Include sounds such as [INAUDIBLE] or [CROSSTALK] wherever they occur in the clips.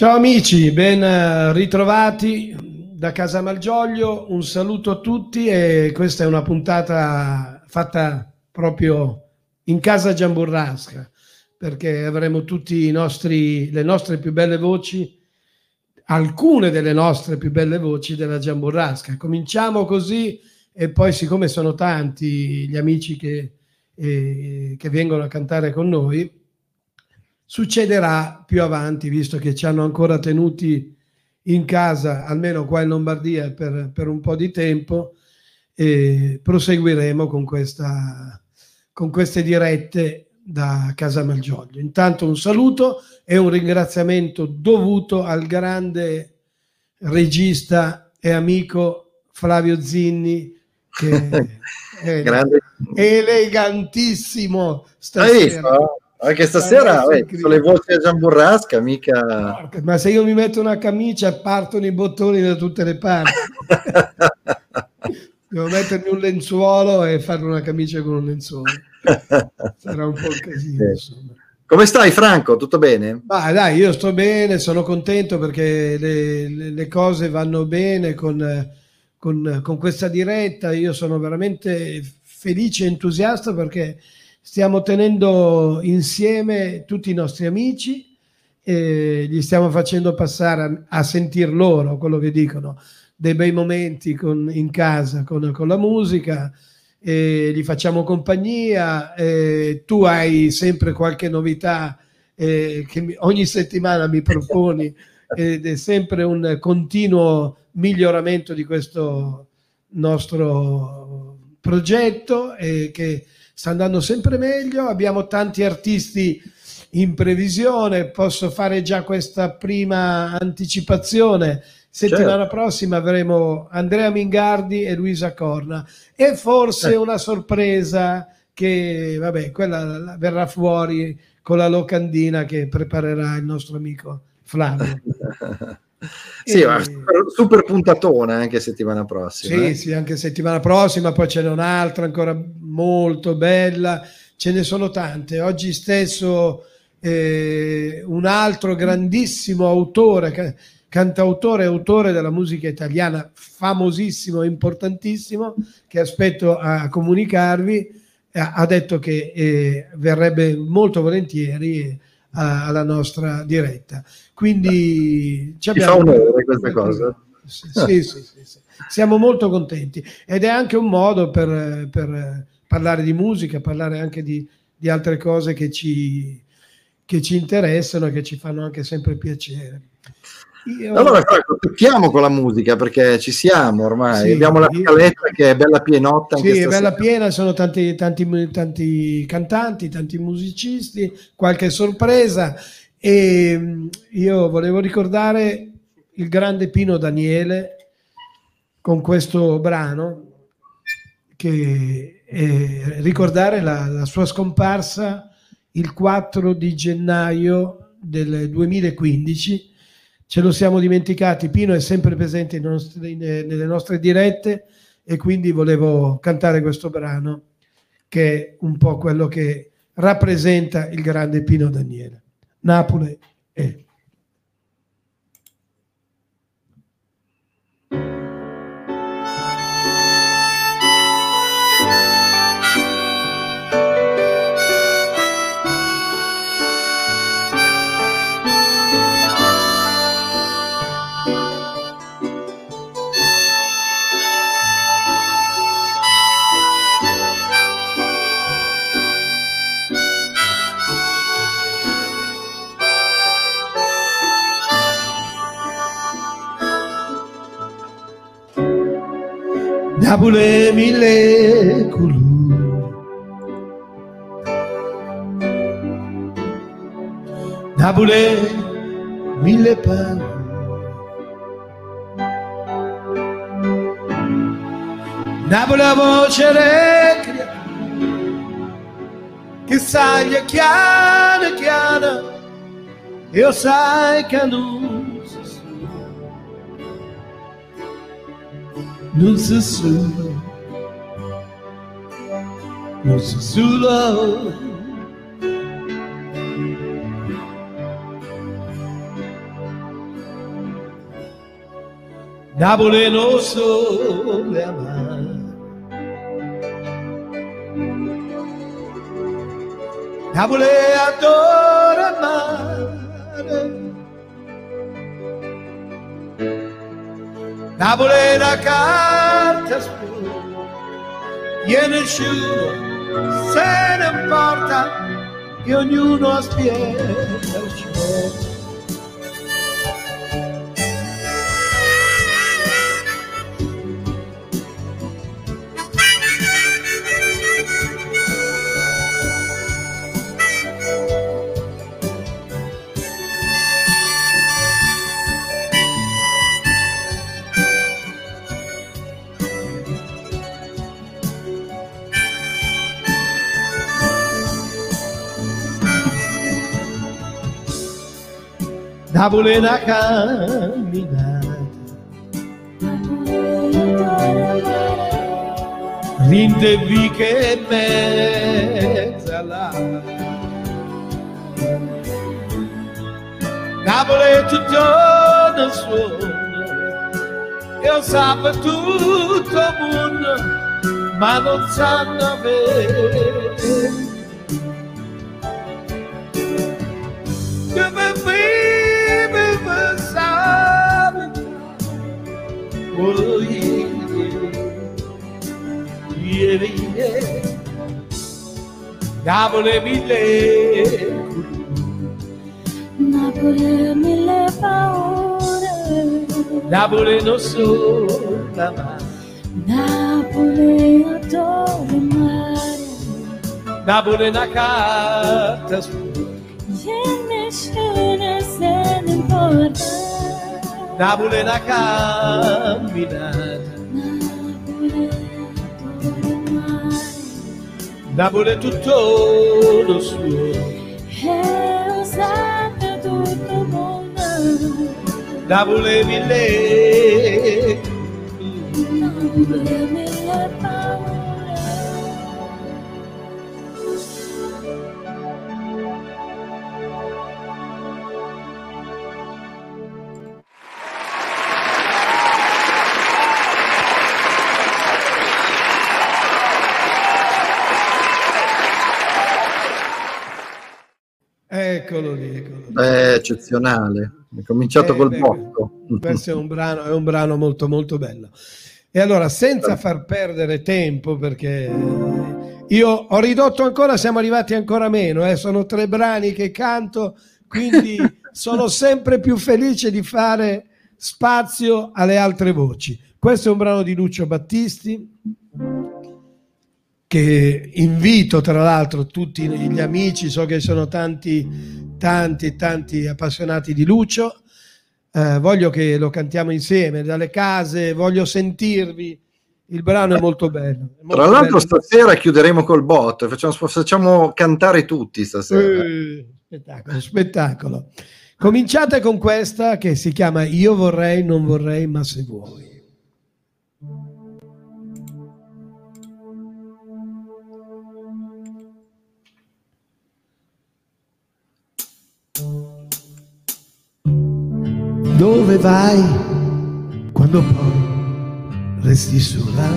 Ciao amici, ben ritrovati da Casa Malgioglio, un saluto a tutti e questa è una puntata fatta proprio in casa Giamburrasca perché avremo nostri, le nostre più belle voci, alcune delle nostre più belle voci della Giamburrasca. Cominciamo così e poi siccome sono tanti gli amici che, eh, che vengono a cantare con noi, succederà più avanti, visto che ci hanno ancora tenuti in casa, almeno qua in Lombardia, per, per un po' di tempo, e proseguiremo con, questa, con queste dirette da Casa Malgioglio. Intanto un saluto e un ringraziamento dovuto al grande regista e amico Flavio Zinni, che [LAUGHS] è elegantissimo stasera. Anche stasera eh, sono le voci a Gian Burrasca, mica... Ma se io mi metto una camicia partono i bottoni da tutte le parti. [LAUGHS] Devo mettermi un lenzuolo e fare una camicia con un lenzuolo. Sarà un po' il casino, insomma. Come stai Franco? Tutto bene? Ah, dai, io sto bene, sono contento perché le, le, le cose vanno bene con, con, con questa diretta. Io sono veramente felice e entusiasta perché stiamo tenendo insieme tutti i nostri amici e gli stiamo facendo passare a, a sentir loro quello che dicono, dei bei momenti con, in casa con, con la musica, gli facciamo compagnia, tu hai sempre qualche novità eh, che ogni settimana mi proponi [LAUGHS] ed è sempre un continuo miglioramento di questo nostro progetto e che sta andando sempre meglio, abbiamo tanti artisti in previsione, posso fare già questa prima anticipazione. Settimana certo. prossima avremo Andrea Mingardi e Luisa Corna e forse eh. una sorpresa che, vabbè, quella verrà fuori con la locandina che preparerà il nostro amico Flavio. [LAUGHS] Sì, e... super, super, puntatona anche settimana prossima. Sì, eh? sì, anche settimana prossima, poi ce n'è un'altra ancora molto bella, ce ne sono tante. Oggi stesso eh, un altro grandissimo autore, cantautore e autore della musica italiana, famosissimo e importantissimo, che aspetto a comunicarvi, ha detto che eh, verrebbe molto volentieri alla nostra diretta. Quindi ci abbiamo... fa onore questa cosa. Sì, sì, sì, sì, siamo molto contenti ed è anche un modo per, per parlare di musica, parlare anche di, di altre cose che ci, che ci interessano e che ci fanno anche sempre piacere. Io... Allora, Franco, tocchiamo con la musica perché ci siamo ormai. Sì, Abbiamo la scaletta io... che è bella pienotta. Sì, è bella piena, sono tanti, tanti, tanti cantanti, tanti musicisti, qualche sorpresa. E mm, io volevo ricordare il grande Pino Daniele con questo brano che è, ricordare la, la sua scomparsa il 4 di gennaio del 2015 ce lo siamo dimenticati. Pino è sempre presente nostri, nelle nostre dirette e quindi volevo cantare questo brano che è un po' quello che rappresenta il grande Pino Daniele. Napoli è. Napoli mille colori. Napoli mille. Napoli la voce recria che sai chiana chiana io sai che non no sussurro, no sussurro. Napoli non sole amare. Napoli adora mare. Napoli è una carta scura, e nessuno se ne importa, e ognuno aspetta il cielo. Napoli una camminata. Rinde viche e mezza là. È tutto nel suono e lo sa per tutto il mondo ma non sanno vedere Oh, yeah, yeah, yeah. Napoli mille Napoli mille paure Napoli non so la mare Napoli adoro il mare Napoli è una carta E nessuno se ne importa È una camminata Napoli è tutto lo suo. Sa per tutto il mondo Napoli mille Napoli mille Eccolo lì, eccolo lì. È eccezionale. È cominciato Eh, col beh, botto. Questo è un brano, è un brano molto molto bello. E allora, senza far perdere tempo, perché io ho ridotto ancora, siamo arrivati ancora meno, eh, sono tre brani che canto, quindi [LAUGHS] sono sempre più felice di fare spazio alle altre voci. Questo è un brano di Lucio Battisti, che invito tra l'altro tutti gli amici, so che sono tanti, tanti, tanti appassionati di Lucio. Eh, voglio che lo cantiamo insieme dalle case, voglio sentirvi. Il brano è molto bello. è molto Tra l'altro bello. stasera chiuderemo col botto, facciamo, facciamo cantare tutti stasera. Eh, spettacolo, spettacolo. Cominciate con questa che si chiama Io vorrei, non vorrei, ma se vuoi. Dove vai quando poi resti sola?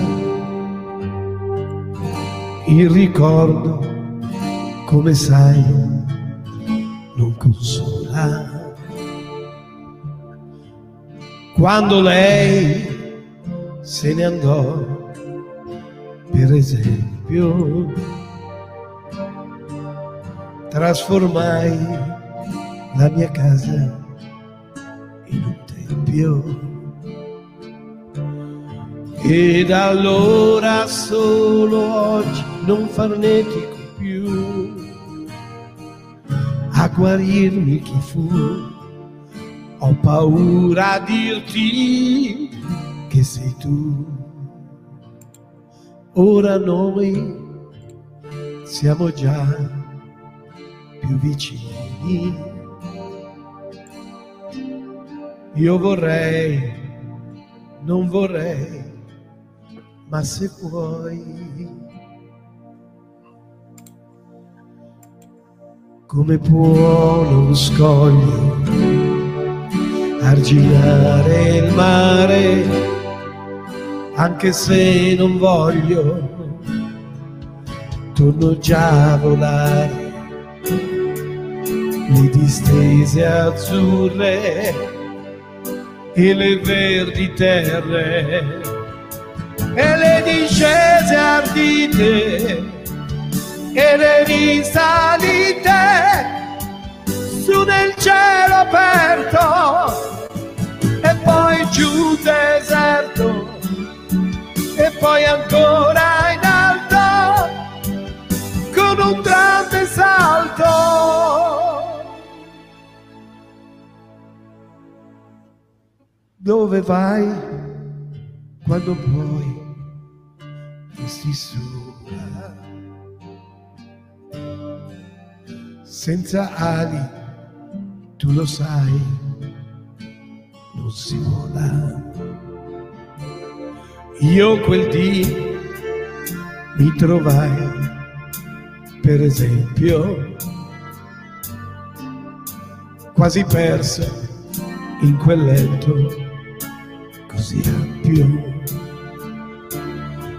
Il ricordo, come sai, non consola. Quando lei se ne andò, per esempio, trasformai la mia casa in un tempio. E da allora solo oggi non farnetico più a guarirmi chi fu. Ho paura a dirti che sei tu. Ora noi siamo già più vicini. Io vorrei, non vorrei, ma se puoi, come può lo scoglio arginare il mare, anche se non voglio, torno già a volare. Le distese azzurre e le verdi terre e le discese ardite e le risalite su nel cielo aperto e poi giù deserto e poi ancora in alto con un grande salto. Dove vai quando puoi? Resti sola. Senza ali, tu lo sai, non si vola. Io quel dì mi trovai, per esempio, quasi persa in quel letto così ampio.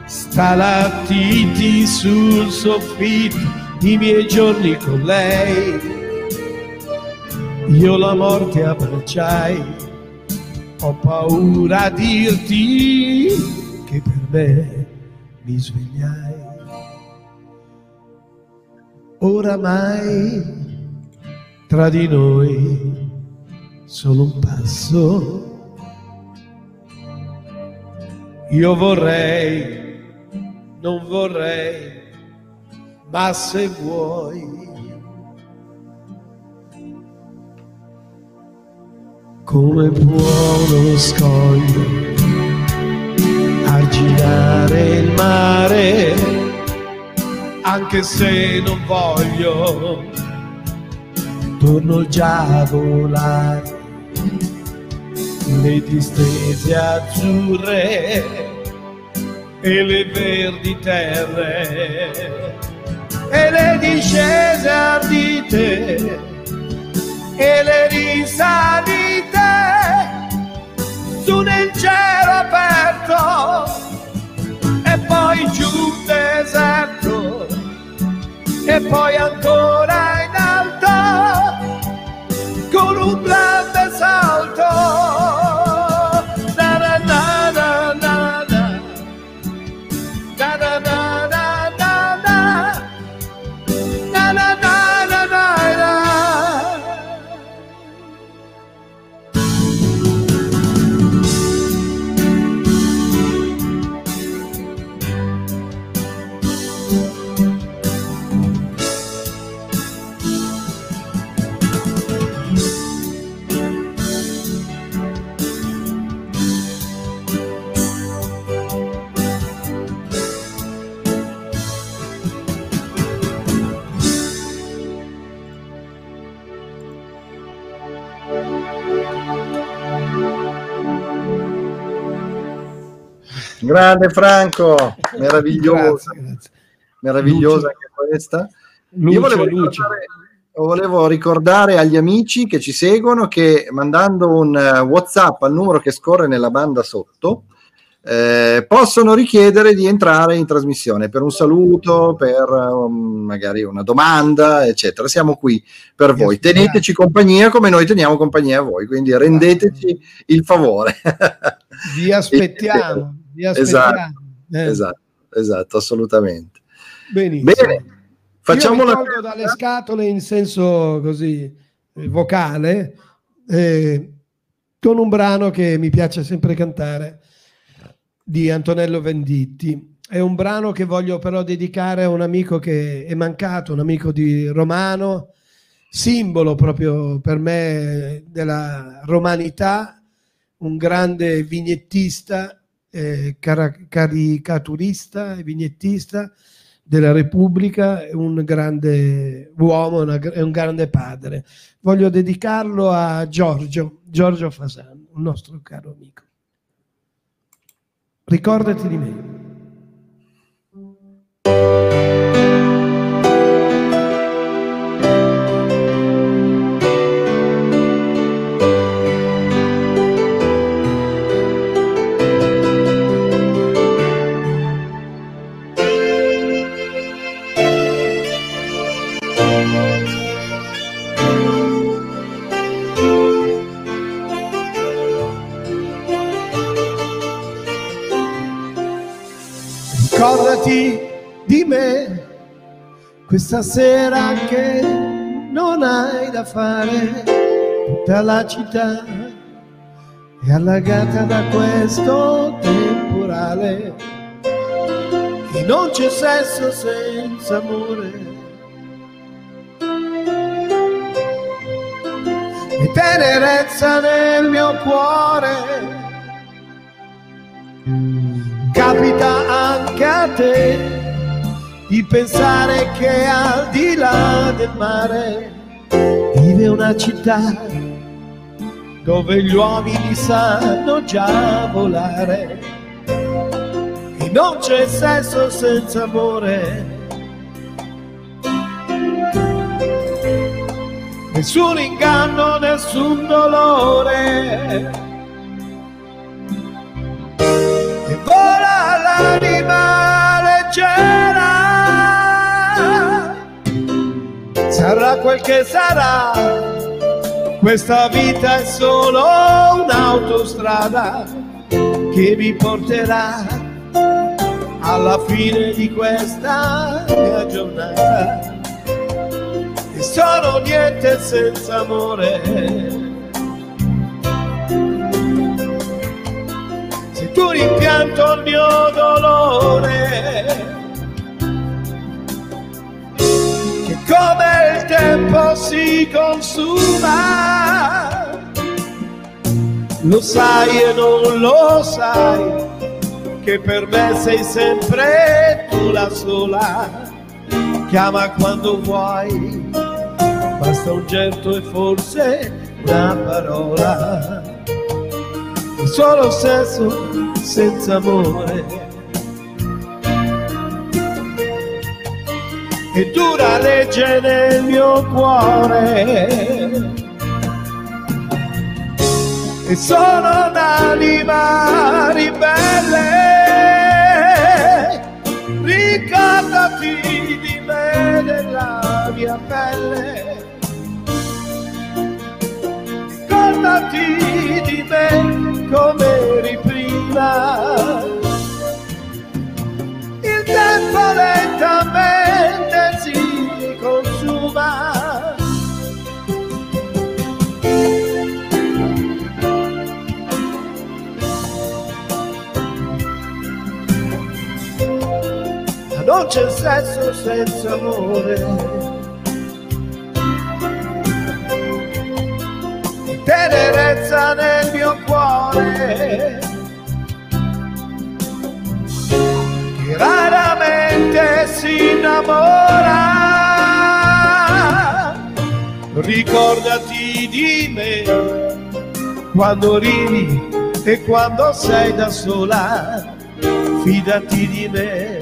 Stalattiti sul soffitto, i miei giorni con lei. Io la morte abbracciai, ho paura a dirti che per me mi svegliai. Oramai tra di noi solo un passo. Io vorrei, non vorrei, ma se vuoi, come può uno scoglio arginare il mare, anche se non voglio, torno già a volare le distese azzurre e le verdi terre e le discese ardite e le risalite su nel cielo aperto e poi giù deserto e poi ancora in Grande Franco, meravigliosa, Grazie, grazie. meravigliosa Luce. anche questa. Luce, Io volevo ricordare, volevo ricordare agli amici che ci seguono che mandando un eh, WhatsApp al numero che scorre nella banda sotto eh, possono richiedere di entrare in trasmissione per un saluto, per um, magari una domanda, eccetera. Siamo qui per voi. Teneteci compagnia come noi teniamo compagnia a voi, quindi rendeteci il favore. Vi aspettiamo, [LAUGHS] vi aspettiamo. Esatto, Eh, esatto, esatto, assolutamente. Benissimo. Bene, facciamo Io la dalle scatole in senso così eh, vocale eh, con un brano che mi piace sempre cantare di Antonello Venditti. È un brano che voglio però dedicare a un amico che è mancato, un amico di Romano, simbolo proprio per me della romanità, un grande vignettista, eh, caricaturista e vignettista della Repubblica, un grande uomo è un grande padre. Voglio dedicarlo a Giorgio, Giorgio Fasan, un nostro caro amico. Ricordati di me. ricordati di me. Questa sera che non hai da fare tutta la città è allagata da questo temporale. E non c'è sesso senza amore. E tenerezza nel mio cuore capita anche a te di pensare che al di là del mare vive una città dove gli uomini sanno già volare e non c'è sesso senza amore. Nessun inganno, nessun dolore. Vola l'anima leggera. Sarà quel che sarà questa vita è solo un'autostrada che mi porterà alla fine di questa mia giornata. E sono niente senza amore. Se tu rimpianto il mio dolore, che come il tempo si consuma. Lo sai e non lo sai, che per me sei sempre tu la sola. Chiama quando vuoi, basta un gesto e forse una parola. Solo sesso senza amore. e dura legge nel mio cuore. E sono un'anima ribelle, ricordati di me della mia pelle. Ricordati di me come eri prima il tempo lentamente si consuma. Ma non c'è sesso senza amore. Tenerezza nel mio cuore. che raramente si innamora. Ricordati di me quando ridi e quando sei da sola. Fidati di me,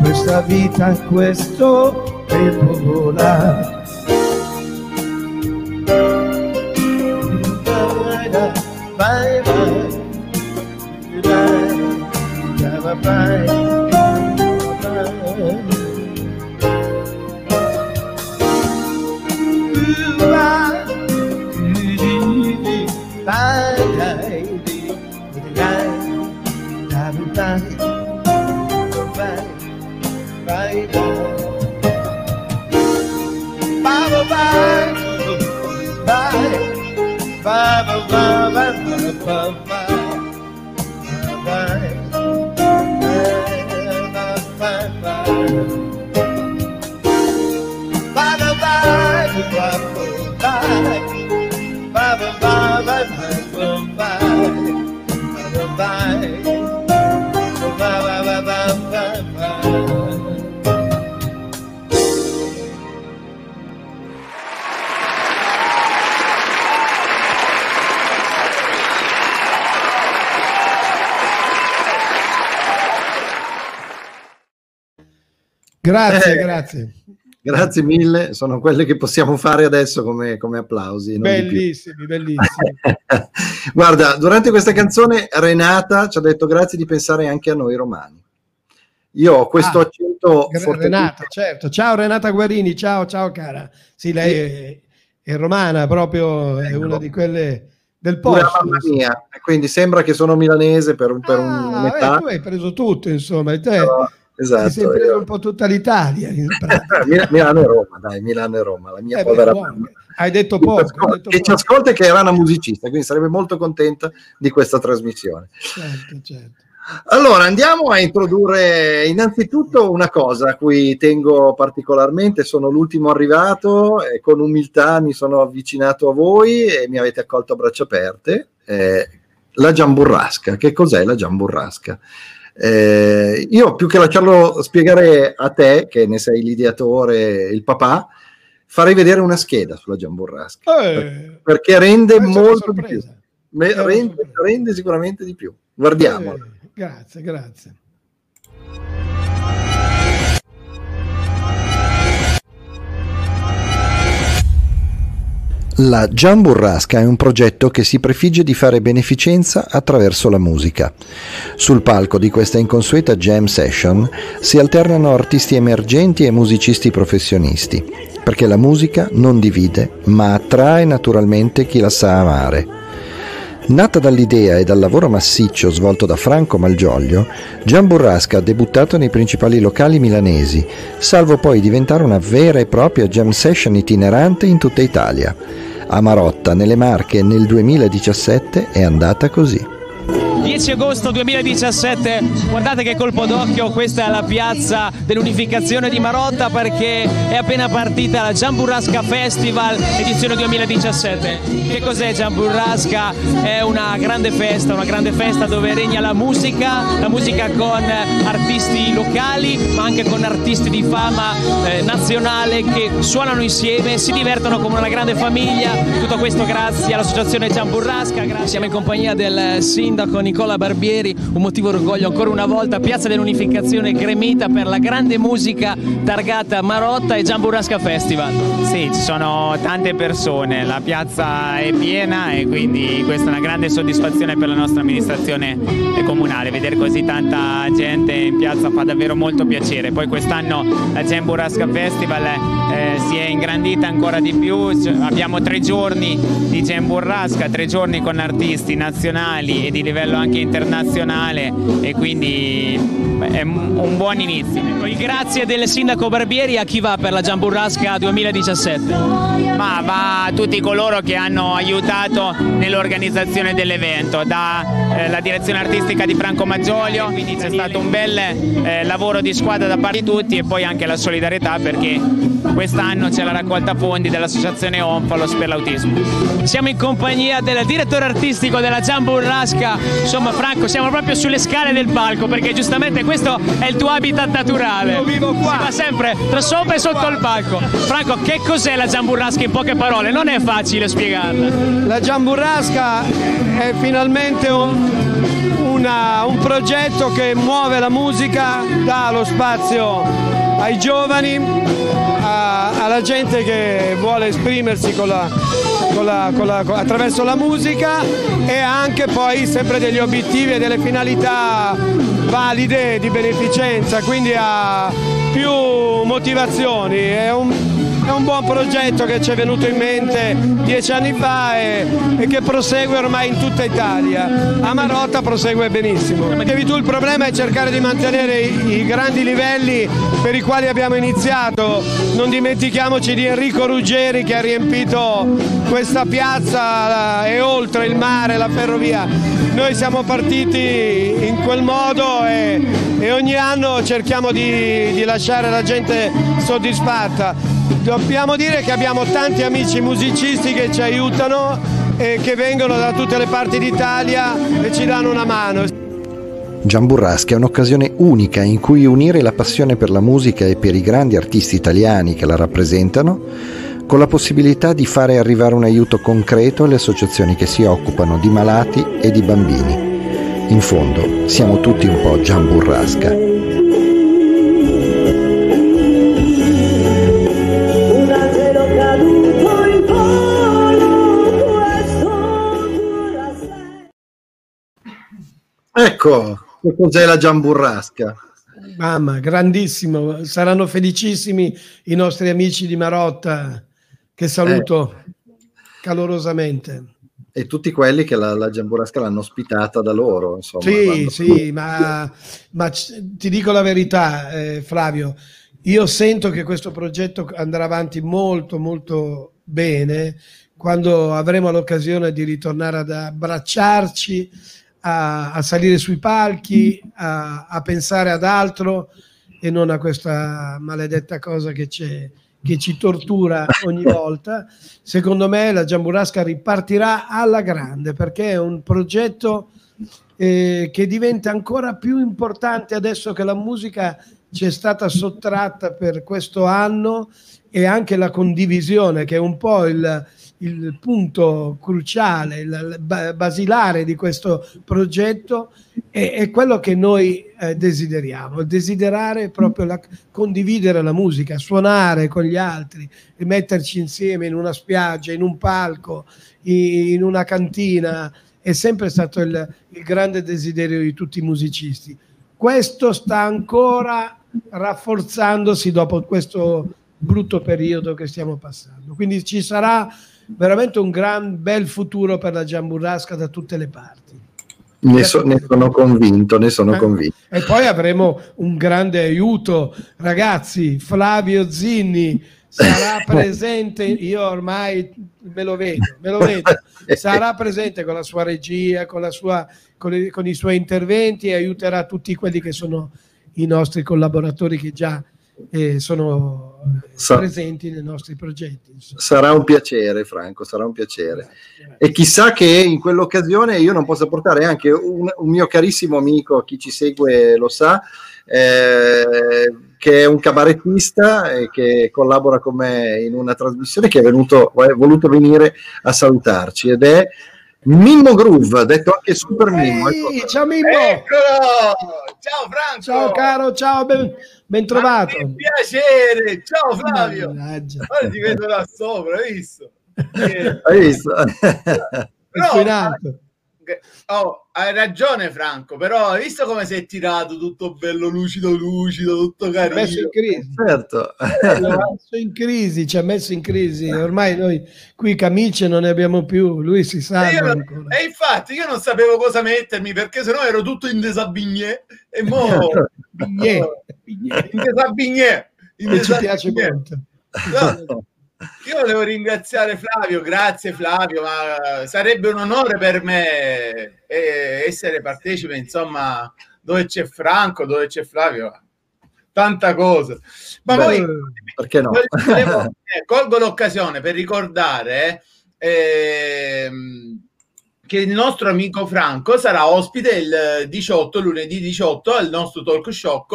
questa vita, questo tempo vola. bye. Grazie, Eh, grazie. Grazie mille, sono quelle che possiamo fare adesso come, come applausi. Bellissimi, bellissimi. [LAUGHS] Guarda, durante questa canzone Renata ci ha detto grazie di pensare anche a noi romani. Io ho questo Ah, accento Renata, certo. Ciao Renata Guarini, ciao, ciao cara. Sì, lei è, è romana, proprio è Ecco. una di quelle del posto. mamma mia, quindi sembra che sono milanese per, per Ah, un'età. eh, tu hai preso tutto, insomma. te- Però- Esatto. Ti sei preso un po' tutta l'Italia. pratica. Mil- Milano e Roma, dai, Milano e Roma, la mia Eh beh, povera buono. mamma. Hai detto ci poco. hai ascolta- detto che ci poco. ascolta e che era una musicista, quindi sarebbe molto contenta di questa trasmissione. Certo, certo. Allora, andiamo a introdurre innanzitutto una cosa a cui tengo particolarmente, sono l'ultimo arrivato e con umiltà mi sono avvicinato a voi e mi avete accolto a braccia aperte. Eh, la giamburrasca, che cos'è la giamburrasca? Eh, io più che lasciarlo spiegare a te, che ne sei l'ideatore, il papà, farei vedere una scheda sulla giamburrasca, Eh, perché rende molto di più. rende, rende sicuramente di più. Guardiamola. Eh, grazie, grazie. La Giamburrasca è un progetto che si prefigge di fare beneficenza attraverso la musica. Sul palco di questa inconsueta jam session si alternano artisti emergenti e musicisti professionisti, perché la musica non divide, ma attrae naturalmente chi la sa amare. Nata dall'idea e dal lavoro massiccio svolto da Franco Malgioglio, Gian Burrasca ha debuttato nei principali locali milanesi, salvo poi diventare una vera e propria jam session itinerante in tutta Italia. A Marotta, nelle Marche, nel 2017 è andata così. 10 agosto 2017, guardate che colpo d'occhio, questa è la piazza dell'unificazione di Marotta perché è appena partita la Giamburrasca Festival edizione 2017. Che cos'è Giamburrasca? È una grande festa, una grande festa dove regna la musica, la musica con artisti locali ma anche con artisti di fama eh, nazionale che suonano insieme, si divertono come una grande famiglia. Tutto questo grazie all'associazione Giamburrasca. Grazie. Siamo in compagnia del sindaco Nicola Barbieri, un motivo d'orgoglio ancora una volta, Piazza dell'Unificazione gremita per la grande musica targata Marotta e Giamburrasca Festival. Sì, ci sono tante persone, la piazza è piena e quindi questa è una grande soddisfazione per la nostra amministrazione comunale. Vedere così tanta gente in piazza fa davvero molto piacere. Poi quest'anno la Jam Burrasca Festival eh, si è ingrandita ancora di più, abbiamo tre giorni di Jam Burrasca, tre giorni con artisti nazionali e di livello anche internazionale e quindi è un buon inizio. Il grazie del sindaco Barbieri a chi va per la Giamburrasca 2017. Ma va a tutti coloro che hanno aiutato nell'organizzazione dell'evento, dalla direzione artistica di Franco Maggiolio, quindi c'è stato un bel eh, lavoro di squadra da parte di tutti e poi anche la solidarietà perché quest'anno c'è la raccolta fondi dell'associazione Onfalos per l'autismo. Siamo in compagnia del direttore artistico della Giamburrasca, insomma Franco siamo proprio sulle scale del palco perché giustamente questo è il tuo habitat naturale. Io vivo qua. Si va sempre tra sopra e sotto il palco. Franco, che cos'è la Giamburrasca in poche parole? Non è facile spiegarla. La Giamburrasca è finalmente un, una- un progetto che muove la musica, dà lo spazio ai giovani, a- alla gente che vuole esprimersi con la- con la- con la- attraverso la musica e anche poi sempre degli obiettivi e delle finalità valide di beneficenza, quindi ha più motivazioni. È un, buon progetto che ci è venuto in mente dieci anni fa e, e che prosegue ormai in tutta Italia. A Marotta prosegue benissimo. Tu il problema è cercare di mantenere i, i grandi livelli per i quali abbiamo iniziato. Non dimentichiamoci di Enrico Ruggeri che ha riempito questa piazza e oltre il mare, la ferrovia. Noi siamo partiti in quel modo e, e ogni anno cerchiamo di, di lasciare la gente soddisfatta. Dobbiamo dire che abbiamo tanti amici musicisti che ci aiutano e che vengono da tutte le parti d'Italia e ci danno una mano. Giamburrasca è un'occasione unica in cui unire la passione per la musica e per i grandi artisti italiani che la rappresentano con la possibilità di fare arrivare un aiuto concreto alle associazioni che si occupano di malati e di bambini. In fondo siamo tutti un po' Giamburrasca. Ecco, che cos'è la giamburrasca? Mamma, grandissimo, saranno felicissimi i nostri amici di Marotta che saluto calorosamente. e tutti quelli che la, la Giamburasca l'hanno ospitata da loro. Insomma, Sì, quando- sì, ma, ma ti dico la verità, eh, Flavio, io sento che questo progetto andrà avanti molto, molto bene quando avremo l'occasione di ritornare ad abbracciarci, a, a salire sui palchi, a, a pensare ad altro e non a questa maledetta cosa che, c'è, che ci tortura ogni [LAUGHS] volta. Secondo me la Giamburasca ripartirà alla grande perché è un progetto eh, che diventa ancora più importante adesso che la musica ci è stata sottratta per questo anno e anche la condivisione che è un po' il, il punto cruciale, il, il ba- basilare di questo progetto è, è quello che noi eh, desideriamo, desiderare proprio la, condividere la musica, suonare con gli altri, rimetterci insieme in una spiaggia, in un palco, in una cantina, è sempre stato il, il grande desiderio di tutti i musicisti. Questo sta ancora rafforzandosi dopo questo brutto periodo che stiamo passando. Quindi ci sarà veramente un gran bel futuro per la Giamburrasca da tutte le parti. Ne, so- ne sono convinto, ne sono Eh. convinto. E poi avremo un grande aiuto, ragazzi. Flavio Zinni sarà [LAUGHS] presente. Io ormai me lo vedo, me lo vedo. [LAUGHS] Sarà presente con la sua regia, con, la sua, con, le- con i suoi interventi e aiuterà tutti quelli che sono i nostri collaboratori che già eh, sono eh, Sa- presenti nei nostri progetti. insomma. Sarà un piacere, Franco, sarà un piacere. E chissà che in quell'occasione io non possa portare anche un, un mio carissimo amico, chi ci segue lo sa, eh, che è un cabarettista e che collabora con me in una trasmissione che è venuto, è voluto venire a salutarci ed è Mimmo Groove, detto anche Super Mimmo. Ehi, Ecco. ciao Mimmo! Eccolo! Ciao Franco! Ciao caro, ciao, ben, ben trovato. Ma che piacere! Ciao Flavio! Mannaggia. Ora ti vedo da sopra, hai visto? [LAUGHS] Hai visto? però-. Oh, hai ragione Franco, però hai visto come si è tirato tutto bello lucido lucido, tutto ha messo in carino. crisi. certo. Ci ha messo in crisi, ci ha messo in crisi. Ormai noi qui camicie non ne abbiamo più, lui si sa. E, non- e infatti io non sapevo cosa mettermi perché sennò ero tutto in desabigné e mo Bignè, [LAUGHS] in desabigné in che ci piace molto. No, [LAUGHS] io volevo ringraziare Flavio, grazie Flavio, ma sarebbe un onore per me eh, essere partecipe, insomma, dove c'è Franco, dove c'è Flavio, tanta cosa. Ma Beh, poi Perché no? volevo- [LAUGHS] eh, colgo l'occasione per ricordare ehm, che il nostro amico Franco sarà ospite il 18, lunedì 18, al nostro talk show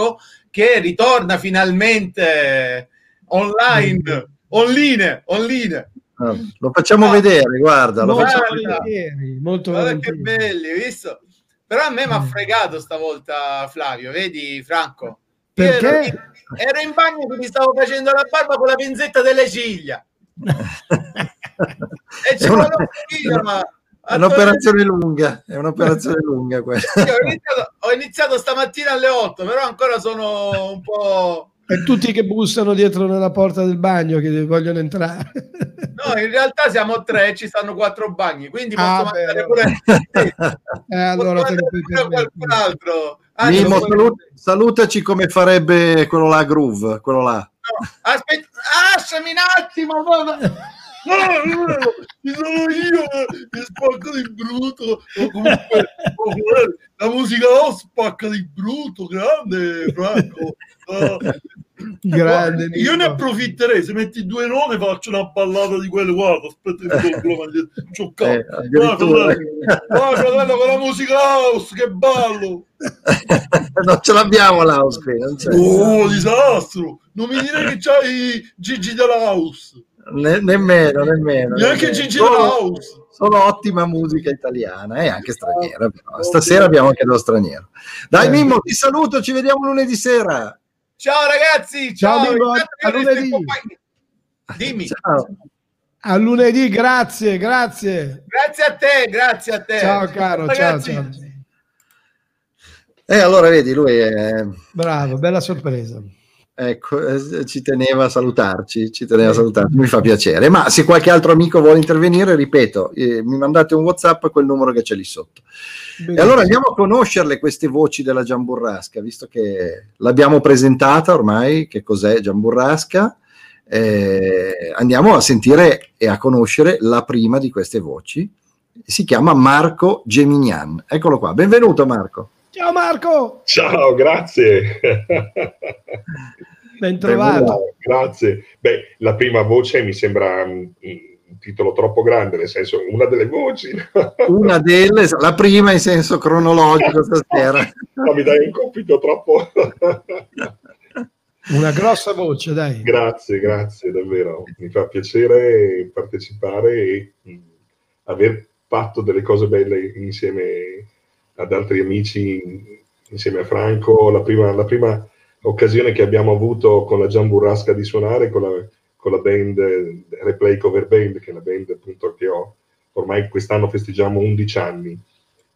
che ritorna finalmente online, online, online. Ah, Lo facciamo No. vedere, guarda, lo Molto facciamo volentieri, molto Guarda che belli, visto? Però a me mi ha Mm. fregato stavolta Flavio, vedi Franco? Perché? Ero, ero in bagno che mi stavo facendo la barba con la pinzetta delle ciglia. [LAUGHS] E ci È una- dire, ma È un'operazione lunga, è un'operazione lunga questa. Io ho iniziato, ho iniziato stamattina alle 8, però ancora sono un po'. E tutti che bussano dietro nella porta del bagno che vogliono entrare. No, in realtà siamo tre, ci stanno quattro bagni, quindi posso Ah, mandare beh, pure, [LAUGHS] Eh, allora posso pure qualcun altro. Anzi, Mimmo, non- salu- salutaci come farebbe quello là, Groove, quello là. no, aspetta, lasciami un attimo. Ci sono io che spacco di brutto. O comunque, o la musica oh, spacca di brutto, grande Franco. Grande Guarda, io ne approfitterei. Se metti due nome faccio una ballata di quelle guarda aspetta che tolgo la maglietta. C'ho caldo. Eh, Guarda, guarda, fratello, con la musica house che ballo. [LAUGHS] Non ce l'abbiamo l'house qui, non c'è. oh disastro. Non mi dire che c'hai Gigi della house Ne- nemmeno, nemmeno. neanche. Gigi Solo, house solo ottima musica italiana e anche straniera. però. Stasera abbiamo anche dello straniero. Dai, Eh. Mimmo, ti saluto, ci vediamo lunedì sera. ciao ragazzi Ciao, ciao, Mimmo, a lunedì. dimmi Ciao. A lunedì, grazie, grazie. grazie a te grazie a te Ciao caro, ciao, Ragazzi, ciao. E allora vedi, lui è... Bravo, bella sorpresa. Ecco, eh, ci teneva a salutarci, ci teneva a salutarci, mi fa piacere. Ma se qualche altro amico vuole intervenire, ripeto, eh, mi mandate un WhatsApp a quel numero che c'è lì sotto. E allora andiamo a conoscerle queste voci della Giamburrasca, visto che l'abbiamo presentata ormai, che cos'è Giamburrasca. Eh, andiamo a sentire e a conoscere la prima di queste voci. Si chiama Marco Geminian. Eccolo qua, benvenuto Marco. Ciao Marco! Ciao, grazie. [LAUGHS] Ben trovato. Grazie. Beh, la prima voce mi sembra mm, un titolo troppo grande, nel senso una delle voci. [LAUGHS] Una delle, la prima in senso cronologico stasera. [LAUGHS] Ma mi dai un compito troppo... Una grossa voce, dai. Grazie, grazie, davvero. Mi fa piacere partecipare e mh, aver fatto delle cose belle insieme ad altri amici, insieme a Franco. La prima, la prima occasione che abbiamo avuto con la Giamburrasca di suonare con la, con la band Replay Cover Band, che è la band appunto che ho ormai quest'anno festeggiamo 11 anni.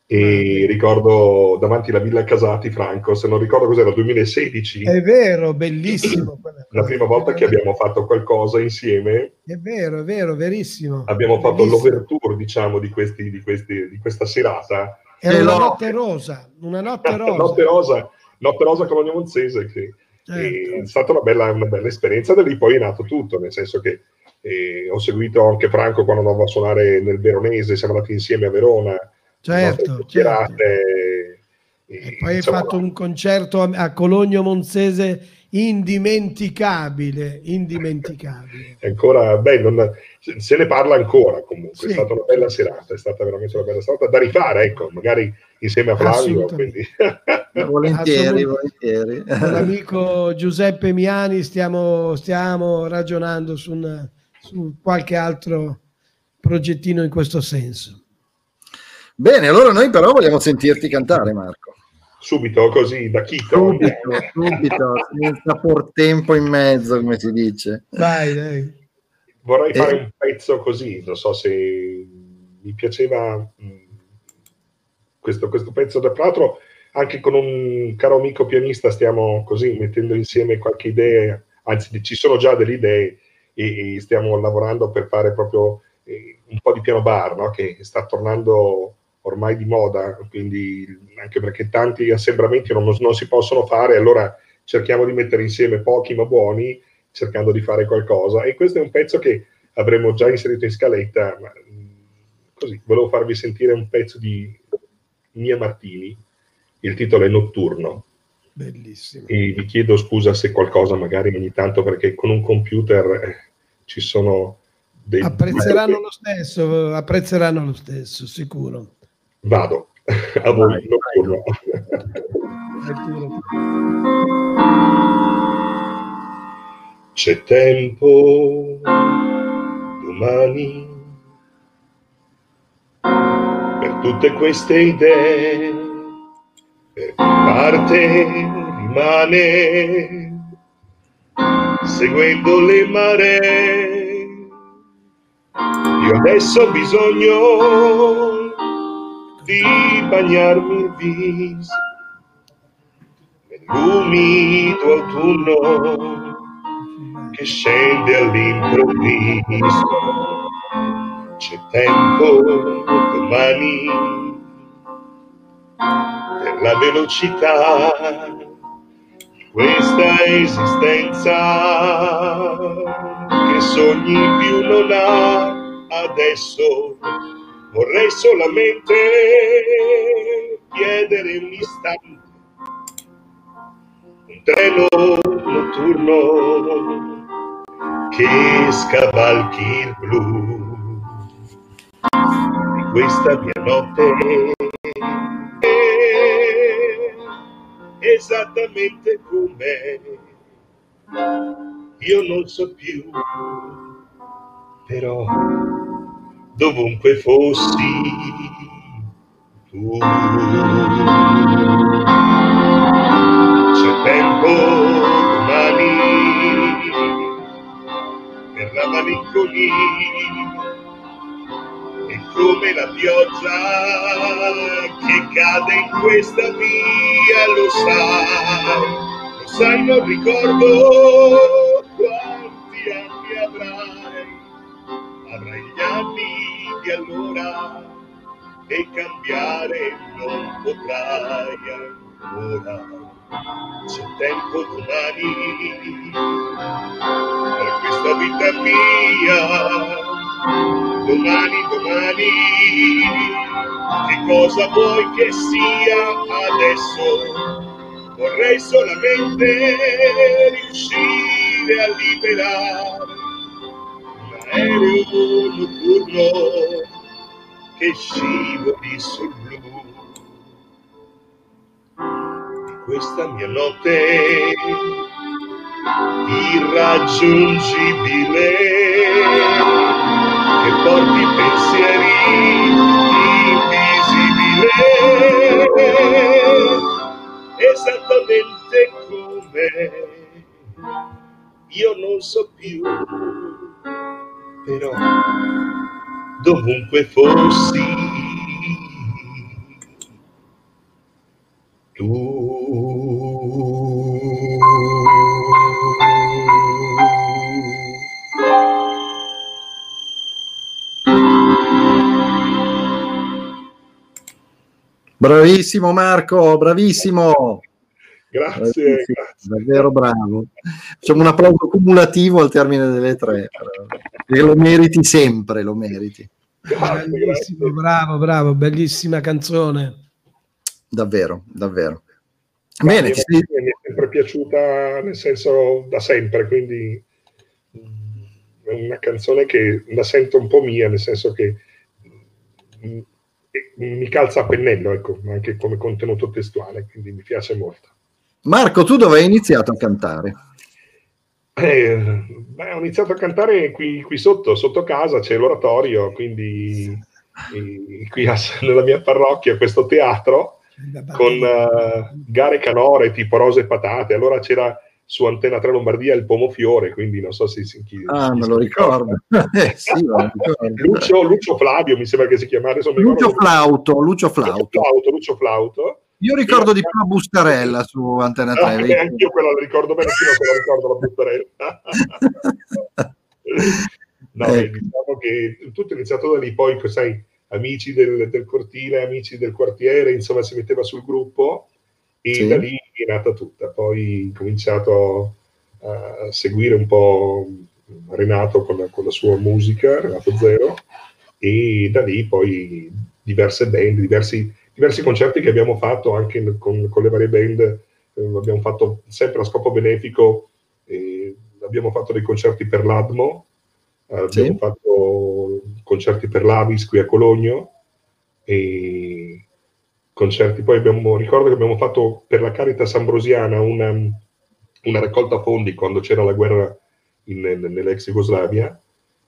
E ricordo davanti alla Villa Casati, Franco, se non ricordo cos'era, 2016. È vero, bellissimo. [CLEARS THROAT] La prima volta che abbiamo fatto qualcosa insieme, È vero, è vero, verissimo. abbiamo fatto l'overture, diciamo, di, questi, di, questi, di questa serata. Era Eh, una no. notte rosa, una notte rosa. Notte rosa, Notte rosa Colonia Monzese, che Certo. è stata una bella, una bella esperienza. Da lì poi è nato tutto, nel senso che eh, ho seguito anche Franco quando andavo a suonare nel Veronese, siamo andati insieme a Verona. Certo, chiacchierate, E e, poi hai fatto un concerto a a Cologno Monzese indimenticabile, indimenticabile. è ancora bello, non- se- ne parla ancora comunque, Sì. è stata una bella serata, è stata veramente una bella serata da rifare, ecco, magari insieme a Flavio. Assolutamente. Quindi. [LAUGHS] Volentieri, volentieri. Con l'amico Giuseppe Miani stiamo, stiamo ragionando su, un- su qualche altro progettino in questo senso. Bene, allora noi però vogliamo sentirti cantare, Marco. Subito, così, da Chito. Subito, subito, senza portempo in mezzo, come si dice. Vai, dai. Vorrei Eh. fare un pezzo così, non so se mi piaceva mh, questo, questo pezzo. Tra l'altro, anche con un caro amico pianista stiamo così mettendo insieme qualche idea, anzi ci sono già delle idee e, e stiamo lavorando per fare proprio eh, un po' di piano bar, no? che sta tornando ormai di moda, quindi anche perché tanti assembramenti non, non si possono fare, allora cerchiamo di mettere insieme pochi ma buoni cercando di fare qualcosa e questo è un pezzo che avremmo già inserito in scaletta ma mh, così volevo farvi sentire un pezzo di Mia Martini il titolo è Notturno Bellissimo. e vi chiedo scusa se qualcosa magari ogni tanto perché con un computer eh, ci sono dei Apprezzeranno lo stesso, apprezzeranno lo stesso, sicuro. Vado a voi Notturno. C'è tempo domani per tutte queste idee, per chi parte rimane seguendo le maree. Io adesso ho bisogno di bagnarmi il viso nell'umido autunno che scende all'improvviso. C'è tempo domani per la velocità di questa esistenza che sogni più non ha adesso. Vorrei solamente chiedere un istante. Un treno notturno che scavalchi il blu. Di questa mia notte esattamente come io non so più però dovunque fossi tu c'è tempo domani per la malinconia e come la pioggia che cade in questa via lo sai Lo sai, non ricordo quanti anni avrai. Avrai gli anni di allora e cambiare non potrai ancora. C'è tempo domani per questa vita mia. Domani, domani, che cosa vuoi che sia adesso? Vorrei solamente riuscire a liberare aereo notturno che scivoli sul blu. Di questa mia notte irraggiungibile che porti pensieri invisibile esattamente come io non so più però dovunque fossi tu Bravissimo Marco, bravissimo. Grazie, Bravissimo, grazie. davvero bravo. Facciamo un applauso cumulativo al termine delle tre. E lo meriti sempre, lo meriti. Grazie, bravo, bravo, bellissima canzone. Davvero, davvero. Ma Bene, ti sei- mi è sempre piaciuta, nel senso da sempre, quindi mm, è una canzone che la sento un po' mia, nel senso che mm, e- mi calza a pennello, ecco, anche come contenuto testuale, quindi mi piace molto. Marco, tu dove hai iniziato a cantare? Eh, beh, ho iniziato a cantare qui, qui sotto, sotto casa, c'è l'oratorio, quindi eh, qui a- nella mia parrocchia questo teatro con eh, gare canore tipo rose e patate. Allora c'era su Antenna 3 Lombardia il pomofiore, quindi non so se si chi, Ah, chi me lo ricordo. [LAUGHS] Eh, sì, lo ricordo. Lucio, Lucio Flavio mi sembra che si mi Lucio ricordo- Flauto, Lucio Lucio Flauto. Flauto, Lucio Flauto. Io ricordo di più la Bustarella su Antena 3. Ah, vedi? beh, anch'io quella la ricordo bene, sì, non se la ricordo la buttarella. [LAUGHS] No, Ecco. diciamo che tutto è iniziato da lì, poi sai, amici del, del cortile, amici del quartiere, insomma si metteva sul gruppo e Sì. da lì è nata tutta. Poi ho cominciato a seguire un po' Renato con la, con la sua musica, Renato Zero, e da lì poi diverse band, diversi, diversi concerti che abbiamo fatto anche con, con le varie band, eh, abbiamo fatto sempre a scopo benefico, eh, abbiamo fatto dei concerti per l'Admo, eh, abbiamo Sì. fatto concerti per l'Avis qui a Cologno e concerti poi abbiamo ricordo che abbiamo fatto per la Caritas Ambrosiana una, una raccolta fondi quando c'era la guerra in, nell'ex Jugoslavia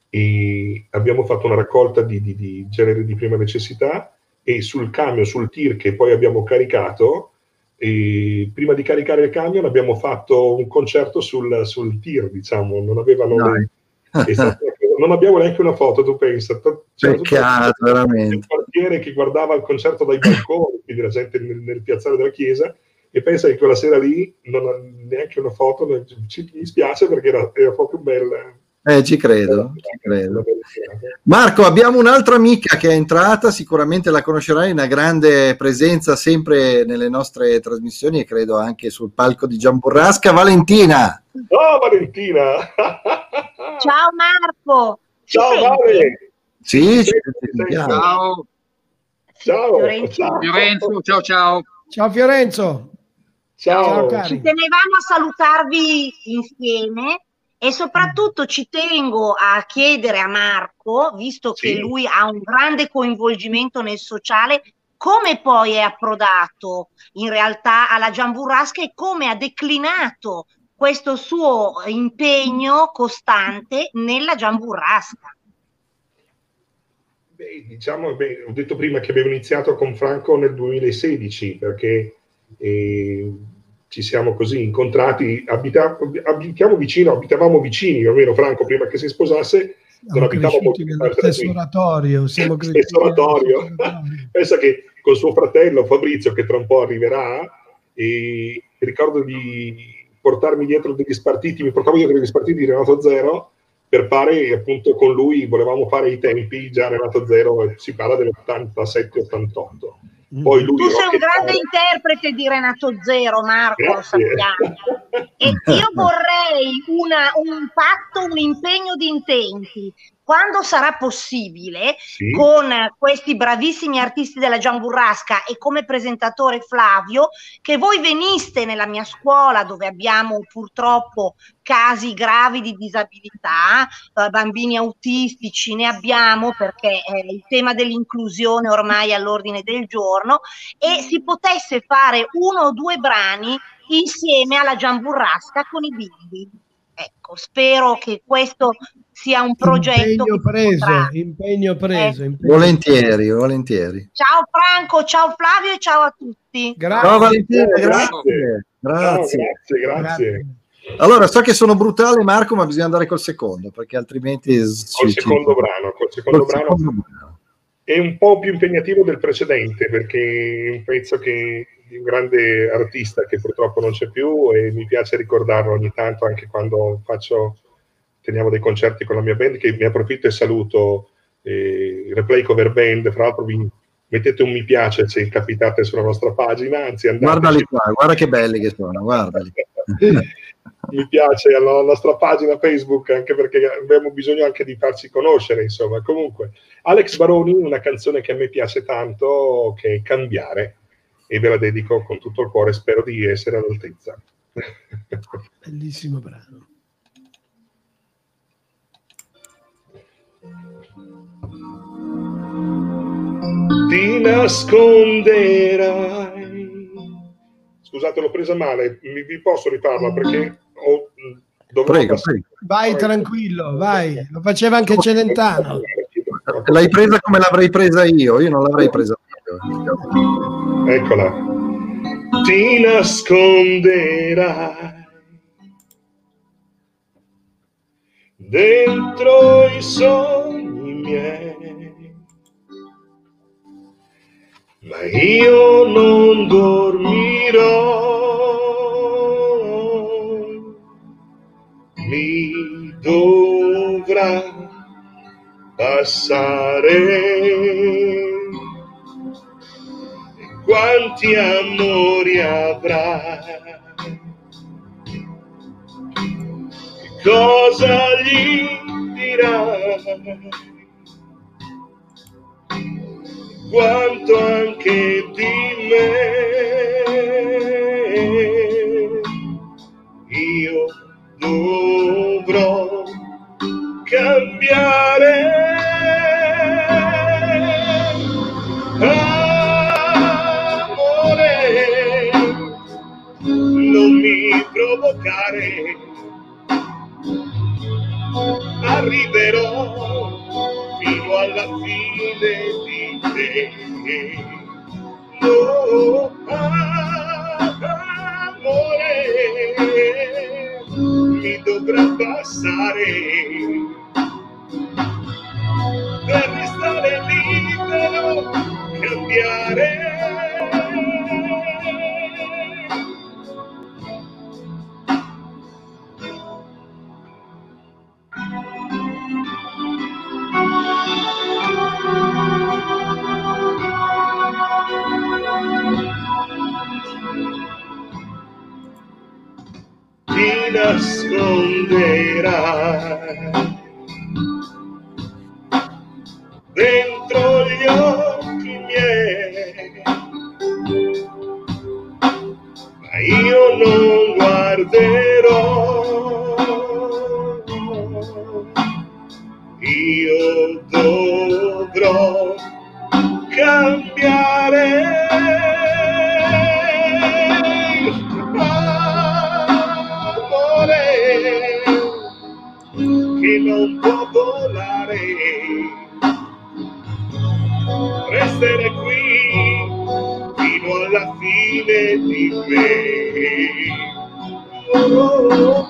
e abbiamo fatto una raccolta di, di- di generi di prima necessità e sul camion, sul tir che poi abbiamo caricato e prima di caricare il camion abbiamo fatto un concerto sul, sul tir diciamo non avevano Dai. è stata- [LAUGHS] non abbiamo neanche una foto, tu pensa. C'era tutto Peccato, il veramente. quartiere che guardava il concerto dai balconi, quindi la gente nel, nel piazzale della chiesa, e pensa che quella sera lì non ha neanche una foto, ci mi dispiace perché era, era proprio bella. Eh, ci credo, ci credo. Marco, abbiamo un'altra amica che è entrata, sicuramente la conoscerai, una grande presenza sempre nelle nostre trasmissioni e credo anche sul palco di Giamburrasca. Valentina, Oh, Valentina! Ciao Marco! Ci Ciao? Vale! sì, ci sentiamo. Ciao, Ciao! Fiorenzo. Ciao! Fiorenzo, ciao ciao. Ciao Fiorenzo. Ciao! Ciao, cari. Ci tenevamo a salutarvi insieme e soprattutto ci tengo a chiedere a Marco, visto che Sì. lui ha un grande coinvolgimento nel sociale, come poi è approdato in realtà alla Giamburrasca e come ha declinato questo suo impegno costante nella Giamburrasca. Beh, diciamo, beh, ho detto prima che abbiamo iniziato con Franco nel 2016 perché eh, ci siamo così incontrati, abita- abitiamo vicino, abitavamo vicini, almeno Franco prima che si sposasse, non abitavo cresciuti molto nello stesso oratorio. Siamo Stesso oratorio. stesso [LAUGHS] oratorio. Pensa che con suo fratello Fabrizio, che tra un po' arriverà, e ricordo di portarmi dietro degli spartiti, mi portavo dietro degli spartiti di Renato Zero per fare appunto con lui, volevamo fare i tempi, già Renato Zero, si parla dell'87-88. Poi lui Tu sei un grande roll. interprete di Renato Zero, Marco, lo sappiamo. E [LAUGHS] io vorrei una- un patto, un impegno di intenti. Quando sarà possibile, Sì. con questi bravissimi artisti della Gian Burrasca e come presentatore Flavio, che voi veniste nella mia scuola dove abbiamo purtroppo casi gravi di disabilità, eh, bambini autistici, ne abbiamo perché eh, il tema dell'inclusione ormai è all'ordine del giorno e si potesse fare uno o due brani insieme alla Gian Burrasca con i bimbi. Ecco, spero che questo sia un progetto impegno preso, potrà. impegno preso. impegno- Volentieri, volentieri. Ciao Franco, ciao Flavio e ciao a tutti. Grazie. Ciao Valentina, Grazie. Grazie. grazie, grazie. Allora, so che sono brutale Marco, ma bisogna andare col secondo, perché altrimenti... Col secondo brano, col secondo Col brano secondo brano. è un po' più impegnativo del precedente perché è un pezzo che, di un grande artista che purtroppo non c'è più e mi piace ricordarlo ogni tanto anche quando faccio teniamo dei concerti con la mia band che mi approfitto e saluto eh, Replay Cover Band fra l'altro vi mettete un mi piace se capitate sulla nostra pagina anzi andate Guardali qua, guarda che belli che sono, guardali. [LAUGHS] mi piace alla nostra pagina Facebook anche perché abbiamo bisogno anche di farci conoscere insomma comunque Alex Baroni una canzone che a me piace tanto che è Cambiare e ve la dedico con tutto il cuore spero di essere all'altezza [LAUGHS] Bellissimo brano. ti nasconderai scusate l'ho presa male mi, vi posso rifarla perché ho, dovrò Prego, passare- prego. Vai tranquillo, vai. Lo faceva anche Celentano. L'hai presa come l'avrei presa io, io non l'avrei presa. Eccola. Ti nasconderai dentro i sogni miei, ma io non dormirò. Mi dovrà passare quanti amori avrai. Cosa gli dirai? Quanto anche di me io dovrò cambiare. Provocare, arriverò fino alla fine di te. No, amore, mi dovrà passare per restare libero, cambiare. Ti nasconderai dentro gli occhi miei, ma io non guarderò. Io dovrò volare restare qui fino alla fine di me. Oh, amore,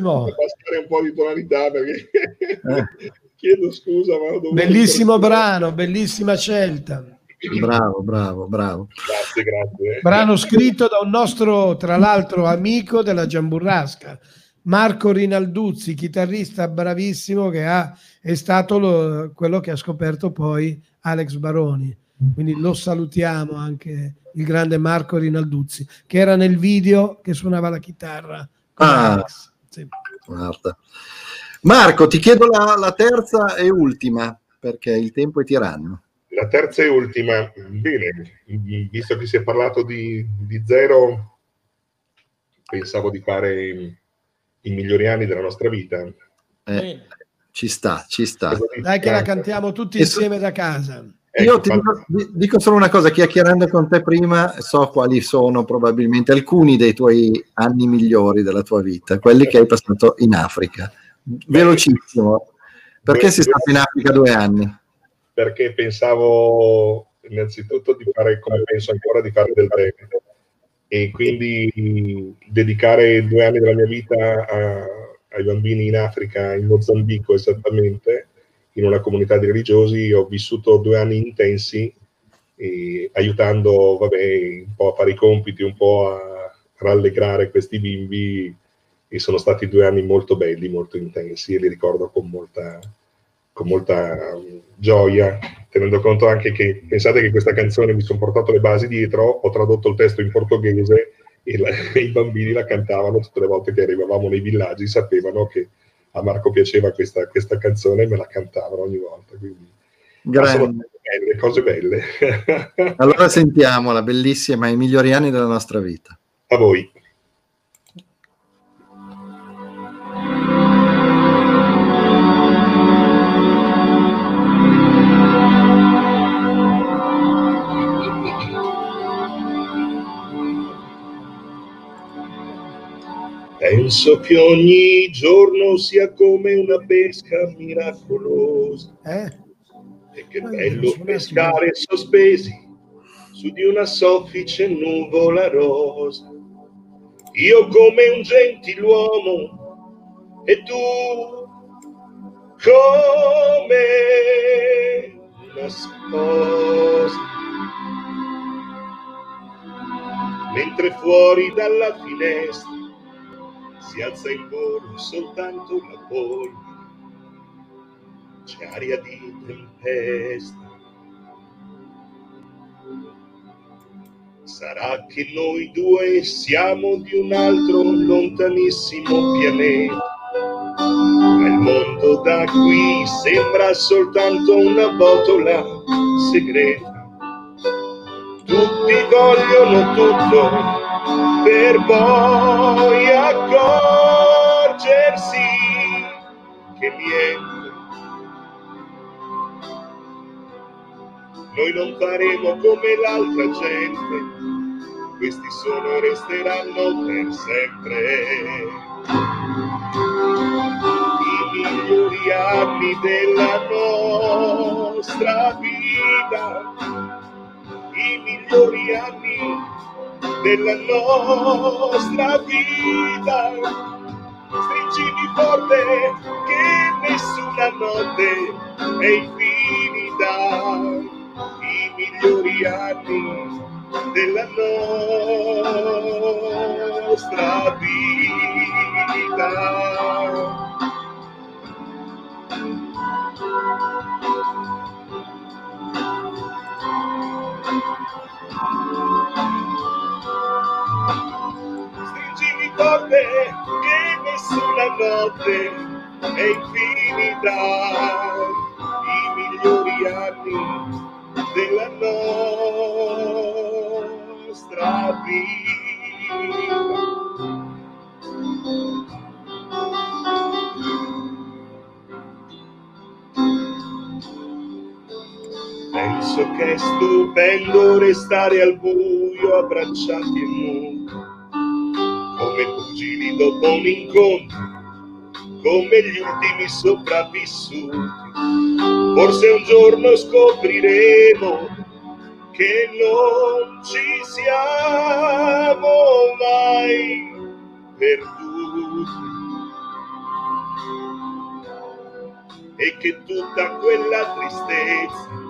Fatto passare un po' di tonalità perché [LAUGHS] chiedo scusa, ma ho dovuto... Bellissimo brano, bellissima scelta. Bravo, bravo, bravo. Grazie, grazie. Brano scritto da un nostro, tra l'altro, amico della Giamburrasca, Marco Rinalduzzi, chitarrista bravissimo che ha, è stato lo- quello che ha scoperto poi Alex Baroni. Quindi lo salutiamo anche il grande Marco Rinalduzzi, che era nel video che suonava la chitarra. con Ah. Alex. Sì. Guarda. Marco, ti chiedo la, la terza e ultima, perché il tempo è tiranno. La terza e ultima, bene, visto che si è parlato di, di zero, pensavo di fare i, i migliori anni della nostra vita. Eh, ci sta, ci sta. Dai che la cantiamo tutti E su- insieme da casa. Io Ecco, ti fa- dico, di- dico solo una cosa, chiacchierando con te prima, so quali sono probabilmente alcuni dei tuoi anni migliori della tua vita, quelli che hai passato in Africa. Velocissimo. Perché sei stato in Africa due anni? perché pensavo innanzitutto di fare, come penso ancora, di fare del bene e quindi dedicare due anni della mia vita a- ai bambini in Africa, in Mozambico esattamente, in una comunità di religiosi. Ho vissuto due anni intensi e aiutando, vabbè, un po' a fare i compiti, un po' a rallegrare questi bimbi e sono stati due anni molto belli, molto intensi e li ricordo con molta, con molta um, gioia, tenendo conto anche che pensate che questa canzone mi sono portato le basi dietro, ho tradotto il testo in portoghese e, la- [LAUGHS] i bambini la cantavano tutte le volte che arrivavamo nei villaggi, sapevano che a Marco piaceva questa, questa canzone e me la cantavano ogni volta. Quindi, belle, cose belle. Allora sentiamola, bellissima, i migliori anni della nostra vita. a voi. Penso che ogni giorno sia come una pesca miracolosa. Eh? E che Ah, bello pescare sospesi su di una soffice nuvola rosa. Io come un gentiluomo e tu come una sposa. Mentre fuori dalla finestra si alza in volo soltanto la polvere c'è aria di tempesta. Sarà che noi due siamo di un altro lontanissimo pianeta, ma il mondo da qui sembra soltanto una botola segreta. Tutti vogliono tutto per poi accorgersi che niente Noi non faremo come l'altra gente, questi sono e resteranno per sempre. I migliori anni della nostra vita, i migliori anni della nostra vita. Stringimi forte che nessuna notte è infinita. I migliori anni della nostra vita. Stringimi forte che nessuna notte è infinita. I migliori anni della nostra vita. Penso che è stupendo restare al buio abbracciati e nudi, come cugini dopo un incontro, come gli ultimi sopravvissuti. Forse un giorno scopriremo che non ci siamo mai perduti e che tutta quella tristezza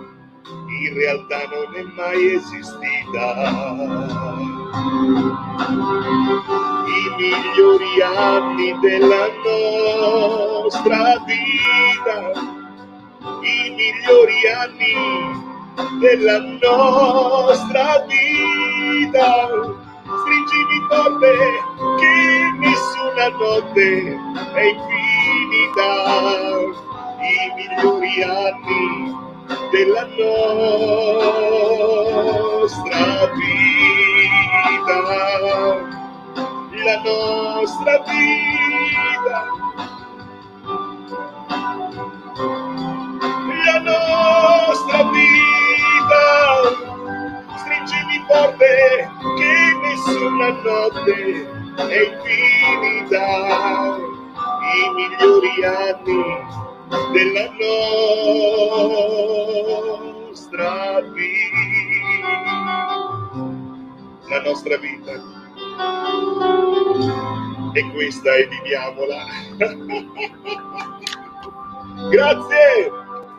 in realtà non è mai esistita. I migliori anni della nostra vita, i migliori anni della nostra vita. Stringimi forte che nessuna notte è infinita. I migliori anni della nostra vita, la nostra vita, la nostra vita. Stringimi forte che nessuna notte è infinita, i migliori anni della nostra vita. La nostra vita. E questa e viviamola. [LAUGHS] Grazie,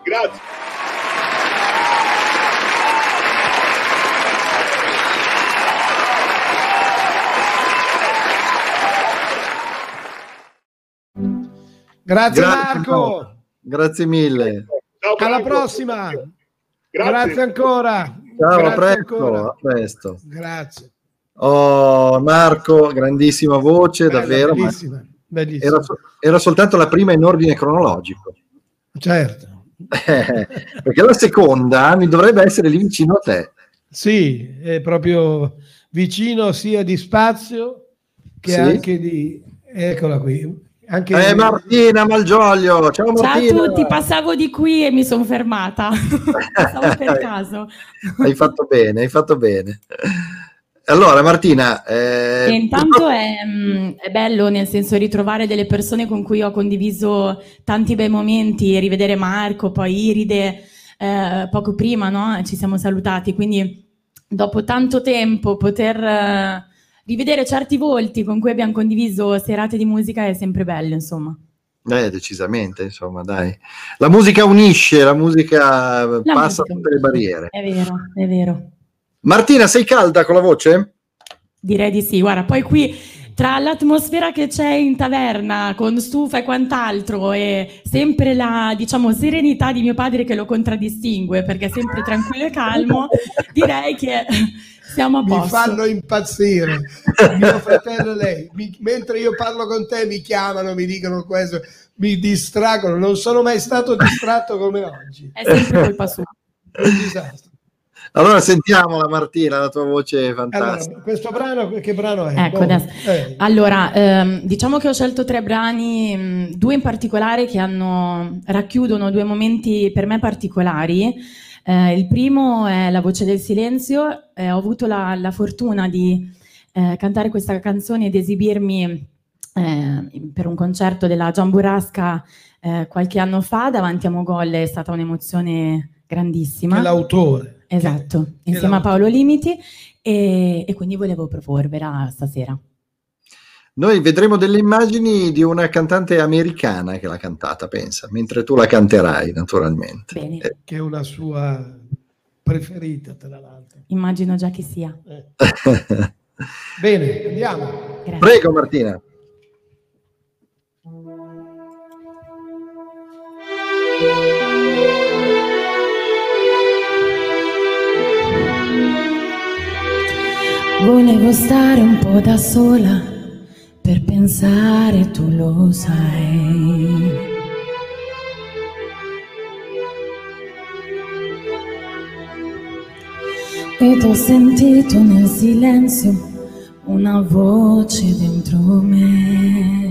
grazie. Grazie, Grazie, Marco. Grazie mille. Ciao, Alla Franco. prossima. Grazie. Grazie ancora. Ciao, a Grazie presto. ancora. A presto. Grazie. Oh, Marco, grandissima voce, Bella, davvero. ma Bellissima. bellissima. Era, era soltanto la prima in ordine cronologico. Certo. Eh, [LAUGHS] perché la seconda mi dovrebbe essere lì vicino a te. Sì, è proprio vicino sia di spazio che Sì. anche di... Eccola qui. Anche Eh, Martina Malgioglio, ciao Ciao a Martina. tutti, passavo di qui e mi sono fermata. [LAUGHS] Stavo per [LAUGHS] caso. hai fatto bene, hai fatto bene. Allora, Martina, eh, intanto è, mm, è bello nel senso ritrovare delle persone con cui ho condiviso tanti bei momenti, rivedere Marco, poi Iride, eh, poco prima no? ci siamo salutati, quindi dopo tanto tempo poter eh, rivedere certi volti con cui abbiamo condiviso serate di musica è sempre bello, insomma. eh, decisamente, insomma, dai. La musica unisce, la musica La passa musica. tutte le barriere. È vero, è vero. Martina, sei calda con la voce? Direi di sì, guarda, poi qui tra l'atmosfera che c'è in taverna con stufa e quant'altro e sempre la, diciamo, serenità di mio padre che lo contraddistingue perché è sempre tranquillo e calmo, [LAUGHS] direi che siamo a mi posto. fanno impazzire. [LAUGHS] Mio fratello e lei, mi- mentre io parlo con te, mi chiamano, mi dicono questo, mi distraggono. Non sono mai stato distratto come oggi. È sempre colpa sua. Un disastro. Allora sentiamola Martina, la tua voce è fantastica. Allora, questo brano, che brano è? Ecco, Boh, eh, Allora, ehm, diciamo che ho scelto tre brani, mh, due in particolare che hanno, racchiudono due momenti per me particolari. Eh, il primo è La voce del silenzio. Eh, ho avuto la, la fortuna di eh, cantare questa canzone ed esibirmi eh, per un concerto della Gian Burrasca eh, qualche anno fa davanti a Mogol. È stata un'emozione grandissima. che è l'autore. Esatto, che insieme la- a Paolo Limiti e, e quindi volevo proporvela stasera. Noi vedremo delle immagini di una cantante americana che l'ha cantata, pensa, mentre tu la canterai, naturalmente. Bene, Eh, che è una sua preferita, tra l'altro. immagino già chi sia. Bene, andiamo. Grazie. Prego, Martina. Volevo stare un po' da sola per pensare, tu lo sai. Ed ho sentito nel silenzio una voce dentro me.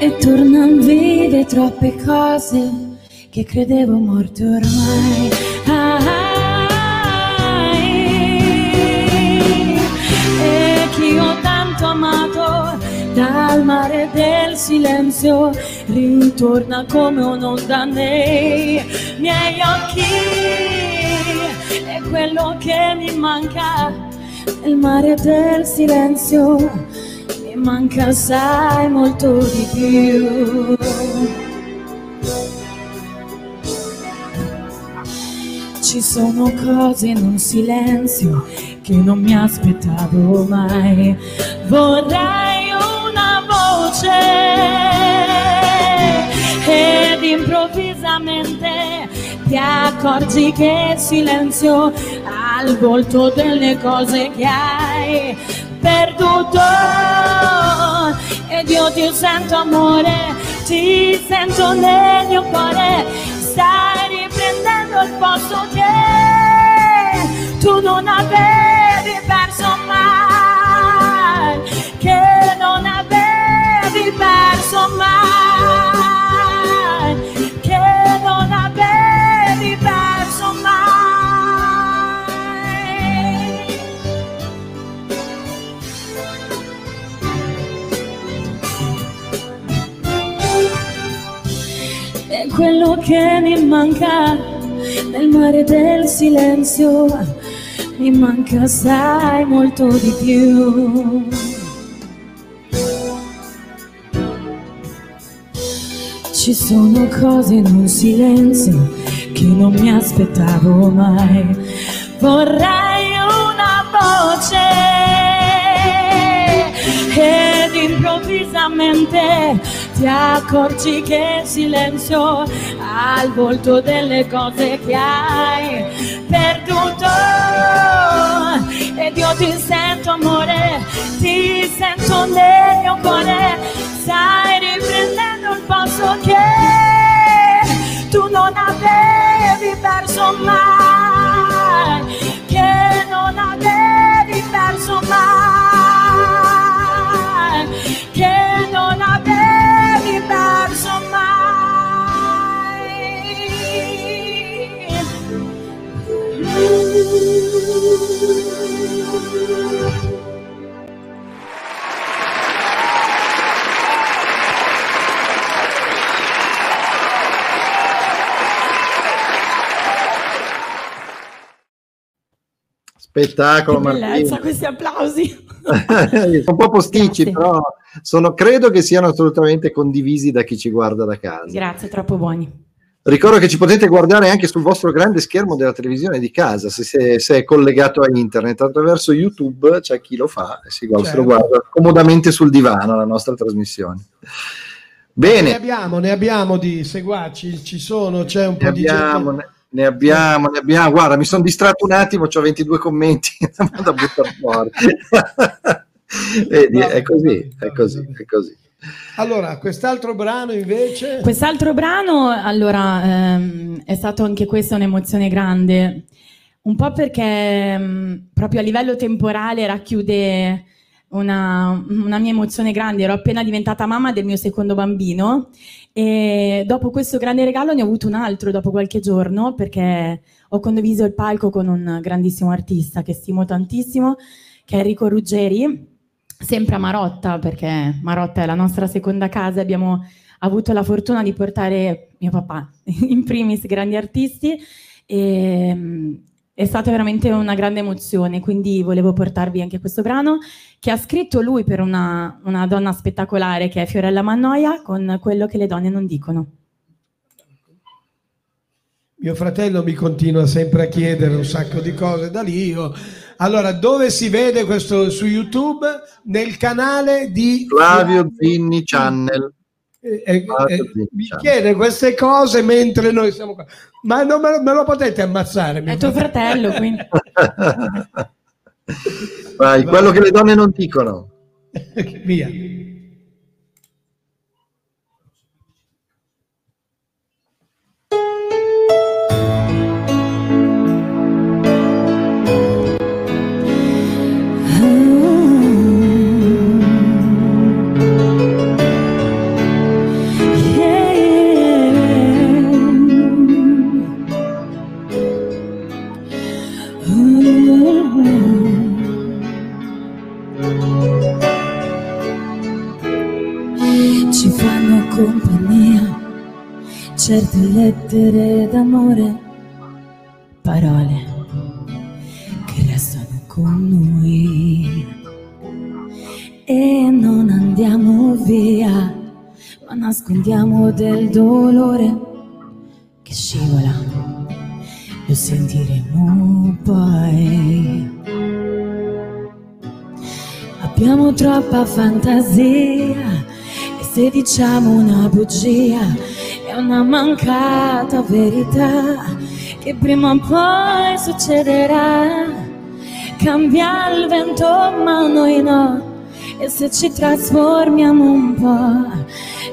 E tornan vive troppe cose che credevo morte ormai. E chi ho tanto amato dal mare del silenzio ritorna come un'onda nei miei occhi. E quello che mi manca nel mare del silenzio mi manca sai molto di più. Ci sono cose in un silenzio che non mi aspettavo mai. Vorrei una voce ed improvvisamente ti accorgi che il silenzio ha il volto delle cose che hai perduto. Ed io ti sento amore, ti sento nel mio cuore, stai riprendendo il posto che tu non avevi perso mai, che non avevi perso mai, che non avevi perso mai. è quello che mi manca nel mare del silenzio, mi manca sai molto di più. Ci sono cose in un silenzio che non mi aspettavo mai. Vorrei una voce ed improvvisamente ti accorgi che il silenzio ha il volto delle cose che hai perduto. Ed io ti sento amore ti sento nel mio cuore. Stai riprendendo il posto che tu non avevi perso mai che non avevi perso mai che non avevi perso mai Spettacolo, Martina. questi applausi. [LAUGHS] sono un po' posticci, Grazie. però sono- credo che siano assolutamente condivisi da chi ci guarda da casa. Grazie, troppo buoni. Ricordo che ci potete guardare anche sul vostro grande schermo della televisione di casa, se, se- è collegato a internet. Attraverso YouTube c'è chi lo fa e si guarda, lo Certo. guarda comodamente sul divano la nostra trasmissione. Ne Bene, abbiamo, ne abbiamo di seguaci, ci sono, c'è un ne po' di abbiamo, gente. ne, ne abbiamo, ne abbiamo. Guarda, mi sono distratto un attimo, ho 22 commenti [LAUGHS] da buttare fuori. [LAUGHS] Vedi, è così, è così, è così. Allora, quest'altro brano invece... Quest'altro brano, allora, ehm, è stato anche questa un'emozione grande, un po' perché mh, proprio a livello temporale racchiude una, una mia emozione grande. Ero appena diventata mamma del mio secondo bambino e dopo questo grande regalo ne ho avuto un altro dopo qualche giorno perché ho condiviso il palco con un grandissimo artista che stimo tantissimo, che è Enrico Ruggeri sempre a Marotta, perché Marotta è la nostra seconda casa, abbiamo avuto la fortuna di portare mio papà, [LAUGHS] in primis grandi artisti, e è stata veramente una grande emozione, quindi volevo portarvi anche questo brano che ha scritto lui per una, una donna spettacolare che è Fiorella Mannoia con quello che le donne non dicono. Mio fratello mi continua sempre a chiedere un sacco di cose da lì. Io... Allora, dove si vede questo su YouTube? Nel canale di Flavio Zinni Channel. Eh, eh, eh, mi chiede queste cose mentre noi siamo qua. Ma non me lo, me lo potete ammazzare? È tuo fratello, quindi. [LAUGHS] Vai, quello che le donne non dicono. [LAUGHS] Via. Certe lettere d'amore, parole che restano con noi. E non andiamo via, ma nascondiamo del dolore che scivola, lo sentiremo poi. Abbiamo troppa fantasia e se diciamo una bugia una mancata verità che prima o poi succederà. Cambia il vento ma noi no e se ci trasformiamo un po'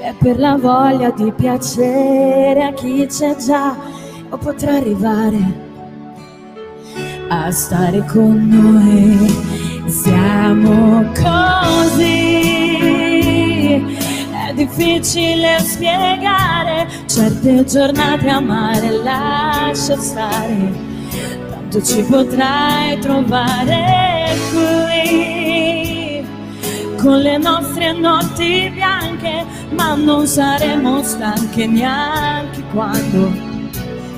è per la voglia di piacere a chi c'è già o potrà arrivare a stare con noi. Siamo così, difficile spiegare. Certe giornate amare, lascia stare, tanto ci potrai trovare qui, con le nostre notti bianche, ma non saremo stanche neanche quando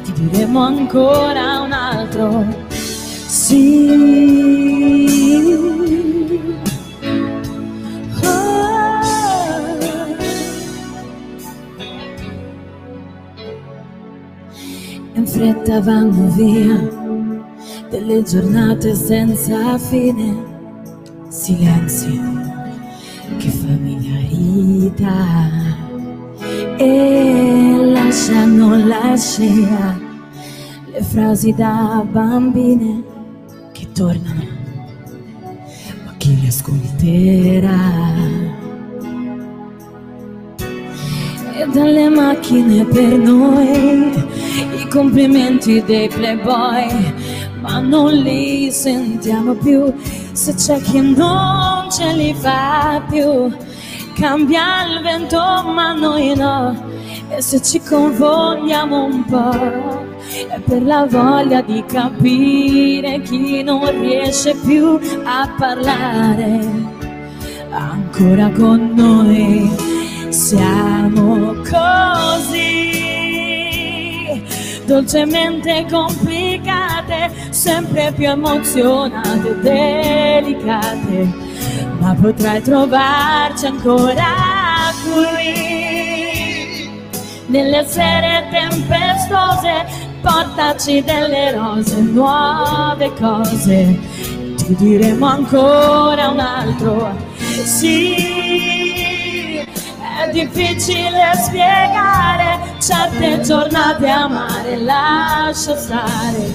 ti diremo ancora un altro sì. Fretta vanno via delle giornate senza fine, silenzi che familiarità e lasciano la scena le frasi da bambine che tornano, ma chi le ascolterà? E dalle macchine per noi i complimenti dei playboy, ma non li sentiamo più se c'è chi non ce li fa più. Cambia il vento, ma noi no. E se ci confondiamo un po', è per la voglia di capire chi non riesce più a parlare ancora con noi. Siamo così dolcemente complicate, sempre più emozionate e delicate, ma potrai trovarci ancora qui. Nelle sere tempestose, portaci delle rose, nuove cose, ti diremo ancora un altro sì. Difficile spiegare certe giornate amare, lascia stare,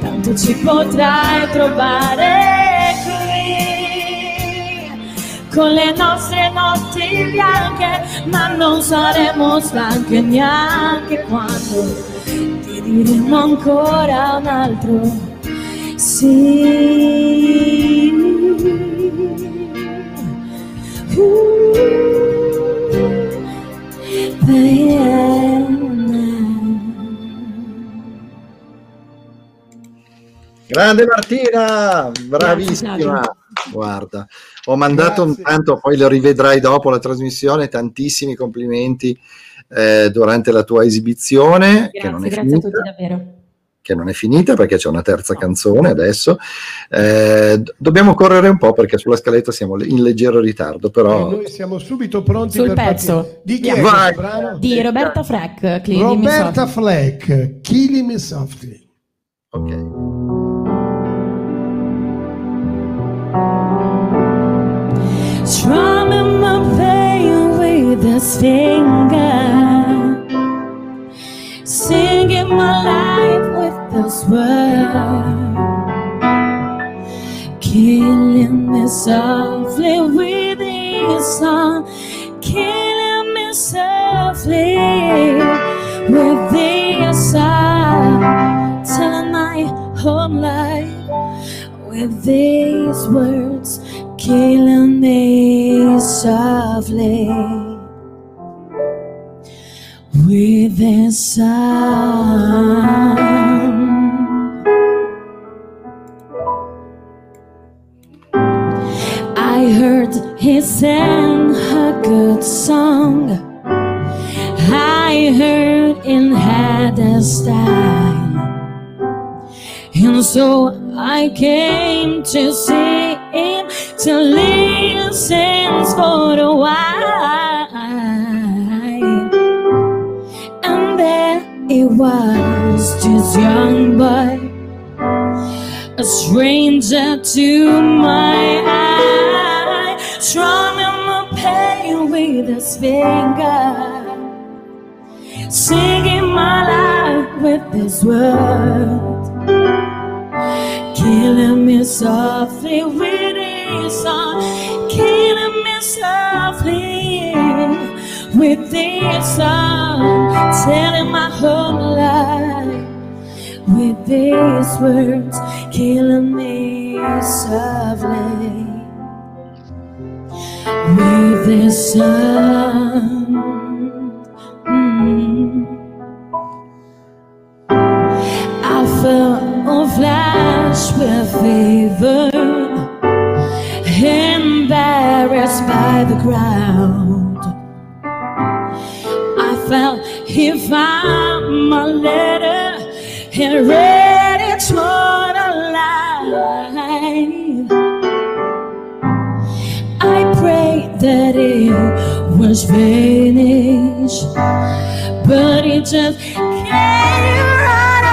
tanto ci potrai trovare qui. Con le nostre notti bianche, ma non saremo stanche neanche quando ti diremo ancora un altro sì. Grande Martina, bravissima. Guarda, ho mandato un tanto, poi lo rivedrai dopo la trasmissione, tantissimi complimenti eh, durante la tua esibizione. che non è Grazie, grazie a finita tutti davvero. Che non è finita perché c'è una terza canzone adesso. Eh, dobbiamo correre un po' perché sulla scaletta siamo in leggero ritardo, però Noi siamo subito pronti Sul per pezzo. partire. Di chi è Vai. brano? Di Roberta Fleck, Roberta Fleck, Killing Me Softly. Strumming my pain with his finger, singing my life this word, killing me softly with his song, killing me softly with this song, telling my whole life with these words, killing me softly. With this sound, I heard he sang a good song. I heard in had style. And so I came to see him to listen for a while. And there it was, this young boy, a stranger to my eye, strumming my pain with his finger, singing my life with this word killing me softly with his song, killing me softly with this song, telling my whole life with these words, killing me softly with song. Mm. I felt a flash with fever, embarrassed by the crowd. I felt he found my letter and read it toward a that it was finished, but it just came right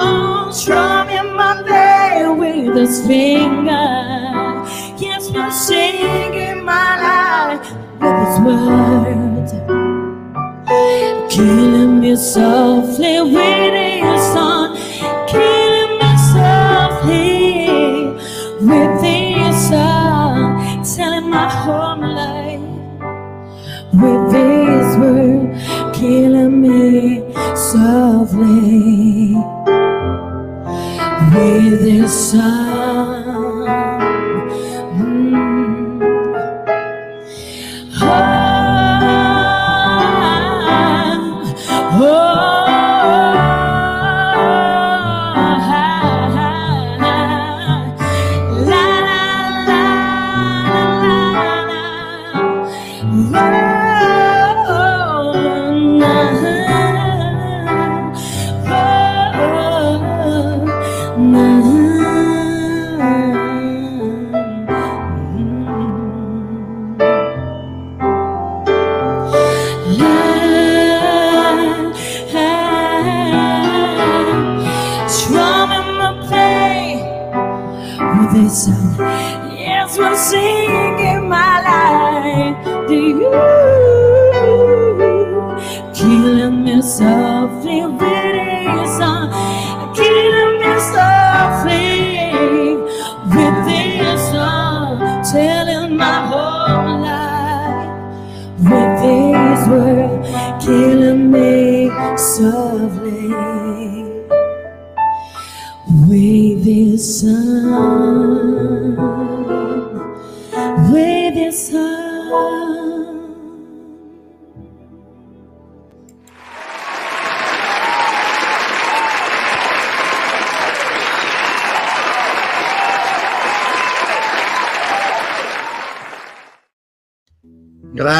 on, strumming my veil with his finger. Yes, been singing my life with his word, killing me softly with his song, softly with his song.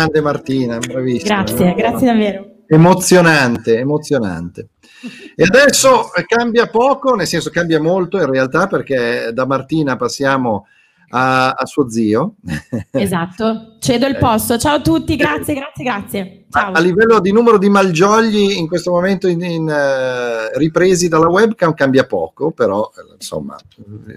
Grande Martina, bravissima. Grazie, grazie davvero. Emozionante, emozionante. E adesso cambia poco, nel senso cambia molto in realtà perché da Martina passiamo a, a suo zio. Esatto, [LAUGHS] cedo il posto. Ciao a tutti, grazie, grazie, grazie. Ciao. A livello di numero di malgiogli in questo momento in, in, eh, ripresi dalla webcam cambia poco, però eh, insomma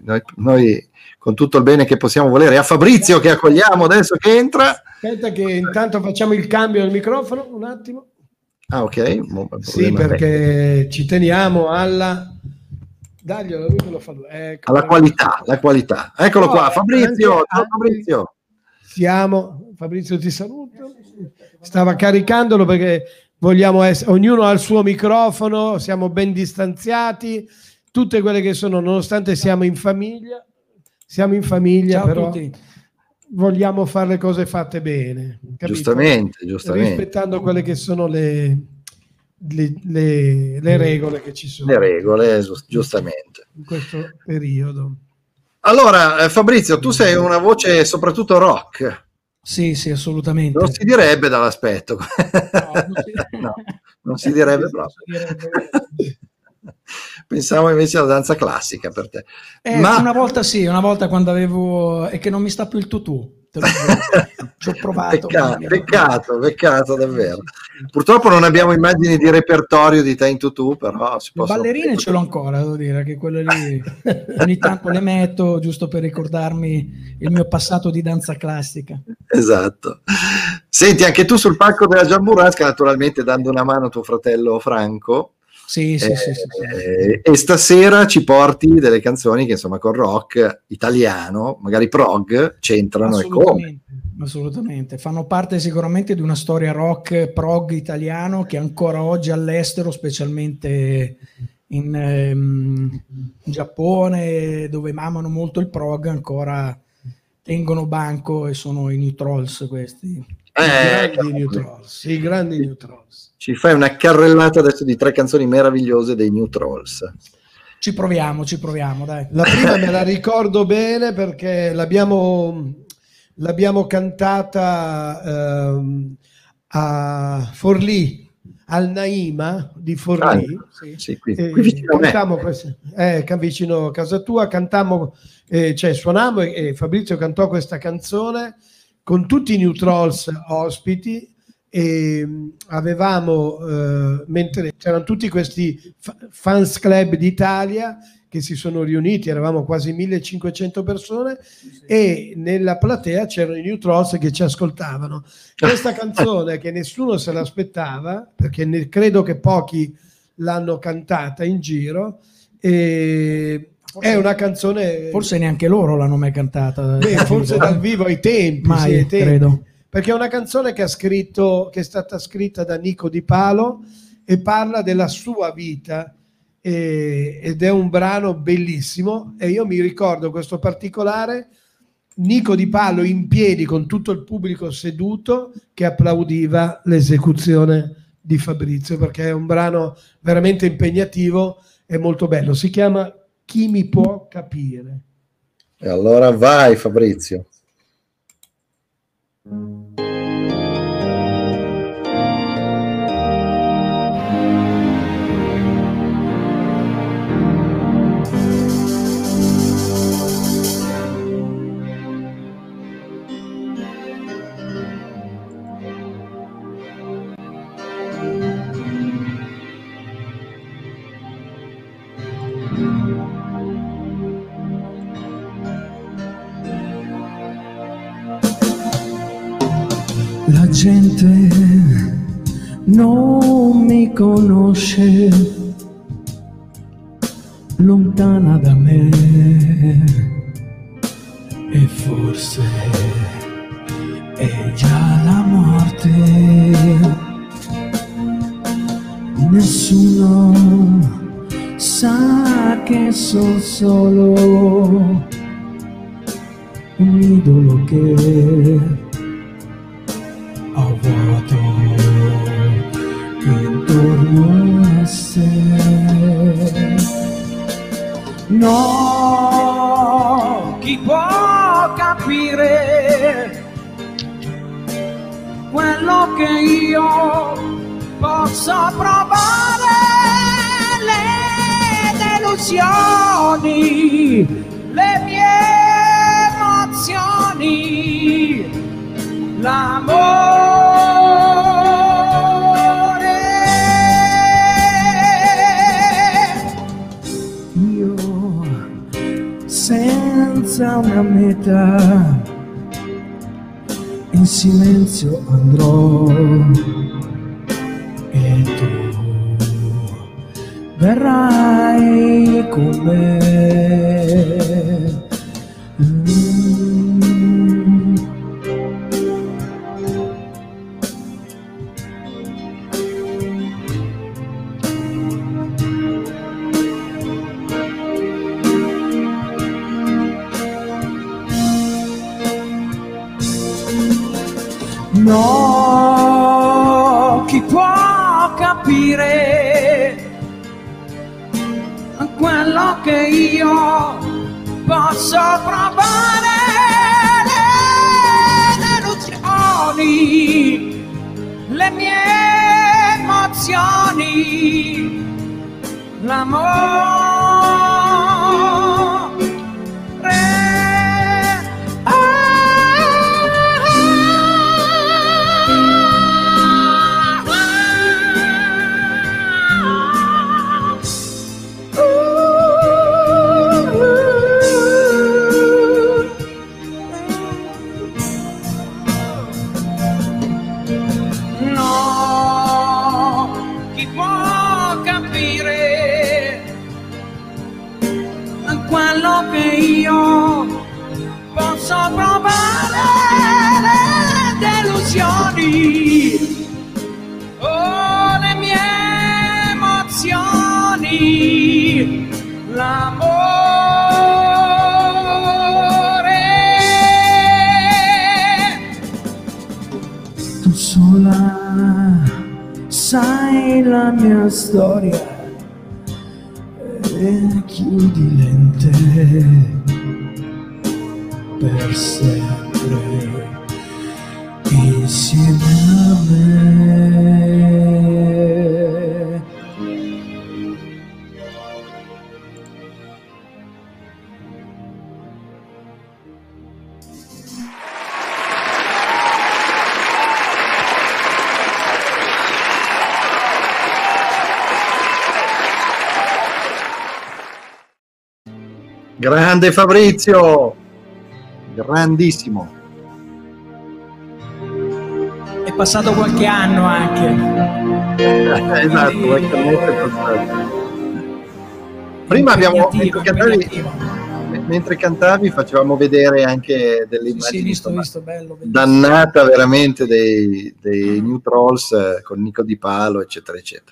noi, noi con tutto il bene che possiamo volere. A Fabrizio che accogliamo adesso che entra. Aspetta che intanto facciamo il cambio del microfono, un attimo. Ah ok. Sì, perché ci teniamo alla... Daglielo, lui che lo fa. Ecco, alla qualità, la qualità. Eccolo No, qua, Fabrizio, anche- ciao Fabrizio. Siamo, Fabrizio ti saluto. Stava caricandolo perché vogliamo essere, ognuno ha il suo microfono, siamo ben distanziati, tutte quelle che sono, nonostante siamo in famiglia, siamo in famiglia, Ciao però tutti. vogliamo fare le cose fatte bene. capito? Giustamente, giustamente. Rispettando quelle che sono le, le- le- le regole che ci sono Le regole, giust- giustamente. in questo periodo. Allora, eh, Fabrizio, tu sei una voce soprattutto rock. Sì, sì, assolutamente. Non si direbbe dall'aspetto. No, non si [LAUGHS] direbbe proprio. Pensavo invece alla danza classica per te. Eh, Ma Una volta sì, una volta quando avevo... è che non mi sta più il tutù. [LAUGHS] Ci ho provato. peccato, peccato, peccato davvero. Purtroppo non abbiamo immagini di repertorio di te in tutù, però si possono... ballerine ce l'ho ancora, devo dire, che quelle lì [LAUGHS] ogni tanto le metto giusto per ricordarmi il mio passato di danza classica. Esatto. Senti, anche tu sul palco della Giamburasca, naturalmente dando una mano a tuo fratello Franco. Sì, sì, Eh, sì, sì, sì. e stasera ci porti delle canzoni che insomma con rock italiano, magari prog, c'entrano e come. Assolutamente. Fanno parte sicuramente di una storia rock prog italiano che ancora oggi all'estero, specialmente in, ehm, in Giappone, dove mamano molto il prog, ancora tengono banco e sono i New Trolls questi. Eh, grandi New Trolls, i grandi New Trolls. Ci fai una carrellata adesso di tre canzoni meravigliose dei New Trolls. Ci proviamo, ci proviamo, dai. La prima me la ricordo bene perché l'abbiamo, l'abbiamo cantata ehm, a Forlì, al Naima di Forlì. Ah, sì, qui, Eh, qui vicino eh, vicino a casa tua, cantammo, eh, cioè suonammo e, e Fabrizio cantò questa canzone con tutti i New Trolls ospiti e mh, avevamo, eh, mentre c'erano tutti questi fa- fans club d'Italia che si sono riuniti, eravamo quasi 1500 persone e nella platea c'erano i New Trolls che ci ascoltavano. [LAUGHS] Questa canzone che nessuno se l'aspettava, perché ne- credo che pochi l'hanno cantata in giro, e è una canzone... Forse neanche loro l'hanno mai cantata. Beh, forse dal vivo ai tempi, Mai, sì, ai tempi. credo. Perché è una canzone che scritto, che è stata scritta da Nico Di Palo e parla della sua vita e- ed è un brano bellissimo e io mi ricordo questo particolare Nico Di Palo in piedi con tutto il pubblico seduto che applaudiva l'esecuzione di Fabrizio perché è un brano veramente impegnativo e molto bello. Si chiama Chi mi può capire. E allora vai Fabrizio. Gente non mi conosce, lontana da me, e forse è già la morte. Nessuno sa che sono solo un idolo che No, chi può capire che io possa provare le delusioni, le mie emozioni, l'amore. Senza una meta in silenzio andrò e tu verrai con me. No, chi può capire quello che io posso provare le delusioni, le mie emozioni, l'amore. Che io posso provare le delusioni, oh, le mie emozioni, l'amore. Tu sola sai la mia storia Grande Fabrizio, grandissimo. È passato qualche anno anche. esatto, qualche è passato. Prima abbiamo, mentre cantavi, mentre cantavi facevamo vedere anche delle Sì, immagini sì, visto, visto, bello. dannata veramente dei, dei New Trolls eh, con Nico Di Palo, eccetera, eccetera.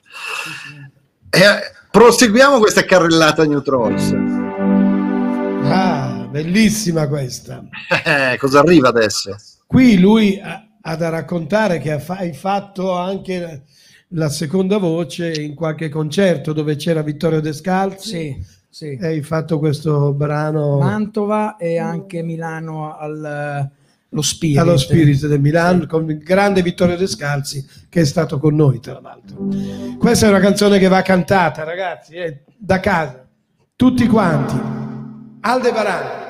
E, eh, proseguiamo questa carrellata New Trolls. Bellissima questa. [LAUGHS] Eh, cosa arriva adesso? Qui lui ha, ha da raccontare che hai fatto anche la, seconda voce in qualche concerto dove c'era Vittorio Descalzi. Sì, sì. E hai fatto questo brano Mantova e anche Milano al, lo Spirit. allo Spirit del Milano con il grande Vittorio Descalzi che è stato con noi tra l'altro. Questa è una canzone che va cantata ragazzi, eh, da casa, tutti quanti. Aldebaran.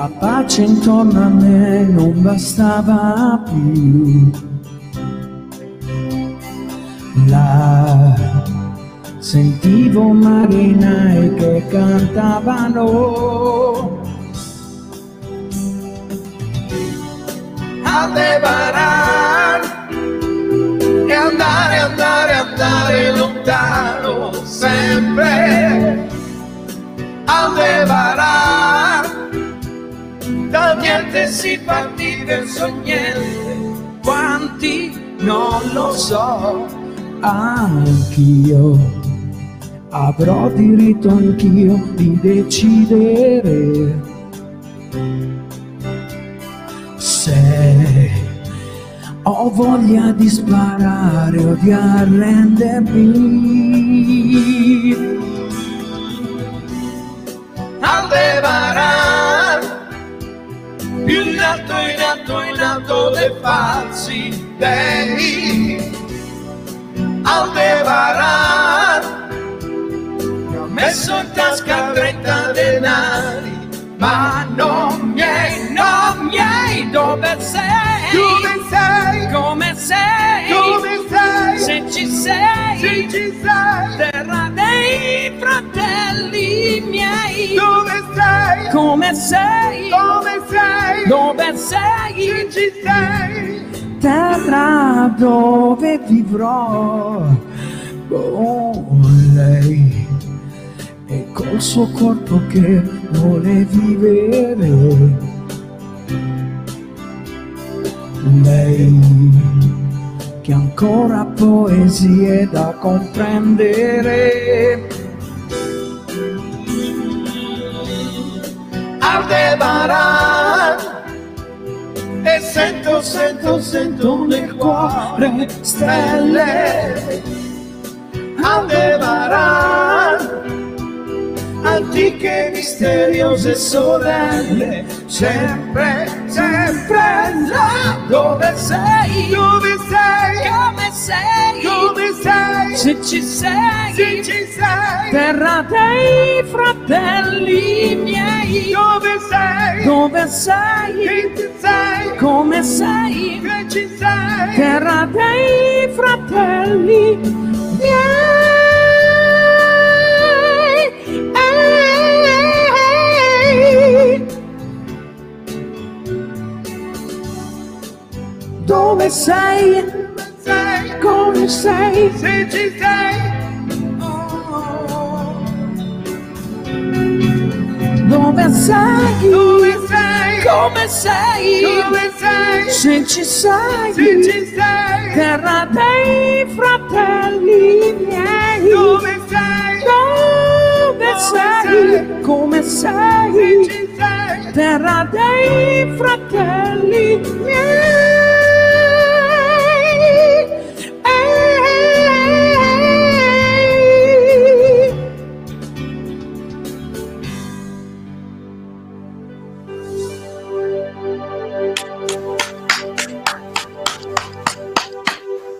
La pace intorno a me non bastava più. La sentivo marinai che cantavano. Aldebaran e andare, andare, andare lontano sempre. Aldebaran, da niente si partì verso niente. Quanti non lo so, anch'io avrò diritto anch'io di decidere se Ho voglia di sparare o di arrendermi. Aldebaran, più in alto, in alto, in alto dei falsi dei. Aldebaran, mi ho messo in tasca 30 denari, ma non miei, non miei, dove sei? Dove sei? Come sei? Come sei? Se ci sei? Se ci sei? Terra dei fratelli miei. Dove sei? Come sei? Come sei? Dove sei? Se ci sei? Terra dove vivrò con lei e col suo corpo che vuole vivere. Lei che ancora poesie da comprendere. Aldebaran e sento, sento, sento nel cuore stelle. Aldebaran antiche, misteriose sorelle, sempre, sempre là. Dove sei, dove sei, come sei, come sei, se ci sei, se ci sei, terra dei fratelli miei, dove sei, dove sei, che ci sei, come sei, che ci sei, terra dei fratelli miei. Dove sei? sei? Come sei? Se ci sei? Dove sei? Dove sei? Come sei? Dove sei? Se ci sei? Se ci sei? Terra dei fratelli miei. Dove sei? Dove sei? Come sei? Se ci sei? Terra dei fratelli miei.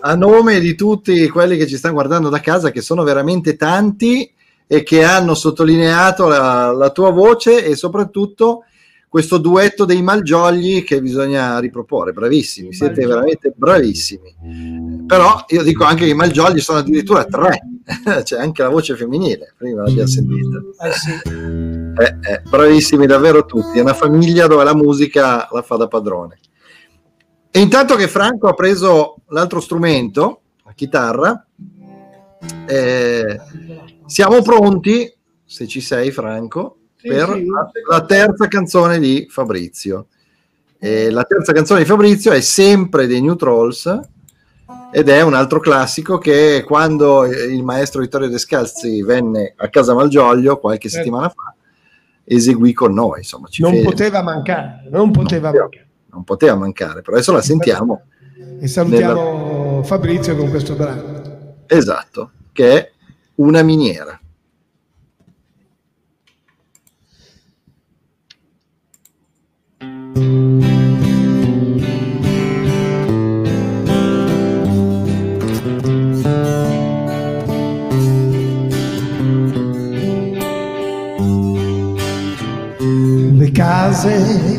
A nome di tutti quelli che ci stanno guardando da casa, che sono veramente tanti e che hanno sottolineato la, la tua voce e soprattutto questo duetto dei Malgiogli che bisogna riproporre. Bravissimi, siete veramente bravissimi. Però io dico anche che i Malgiogli sono addirittura tre, [LAUGHS] c'è anche la voce femminile, prima l'abbiamo sentita. Eh sì. Eh, eh, bravissimi davvero tutti, è una famiglia dove la musica la fa da padrone. E intanto che Franco ha preso l'altro strumento, la chitarra, eh, siamo pronti, se ci sei Franco, Sì, per sì. la, la terza canzone di Fabrizio. E la terza canzone di Fabrizio è sempre dei New Trolls ed è un altro classico che quando il maestro Vittorio Descalzi venne a Casa Malgioglio qualche Certo. settimana fa eseguì con noi, insomma, Non fe- poteva mancare, non poteva poteva- mancare. Non poteva mancare, però adesso la sentiamo. E salutiamo Fabrizio con questo brano. Esatto, che è una miniera. Le case,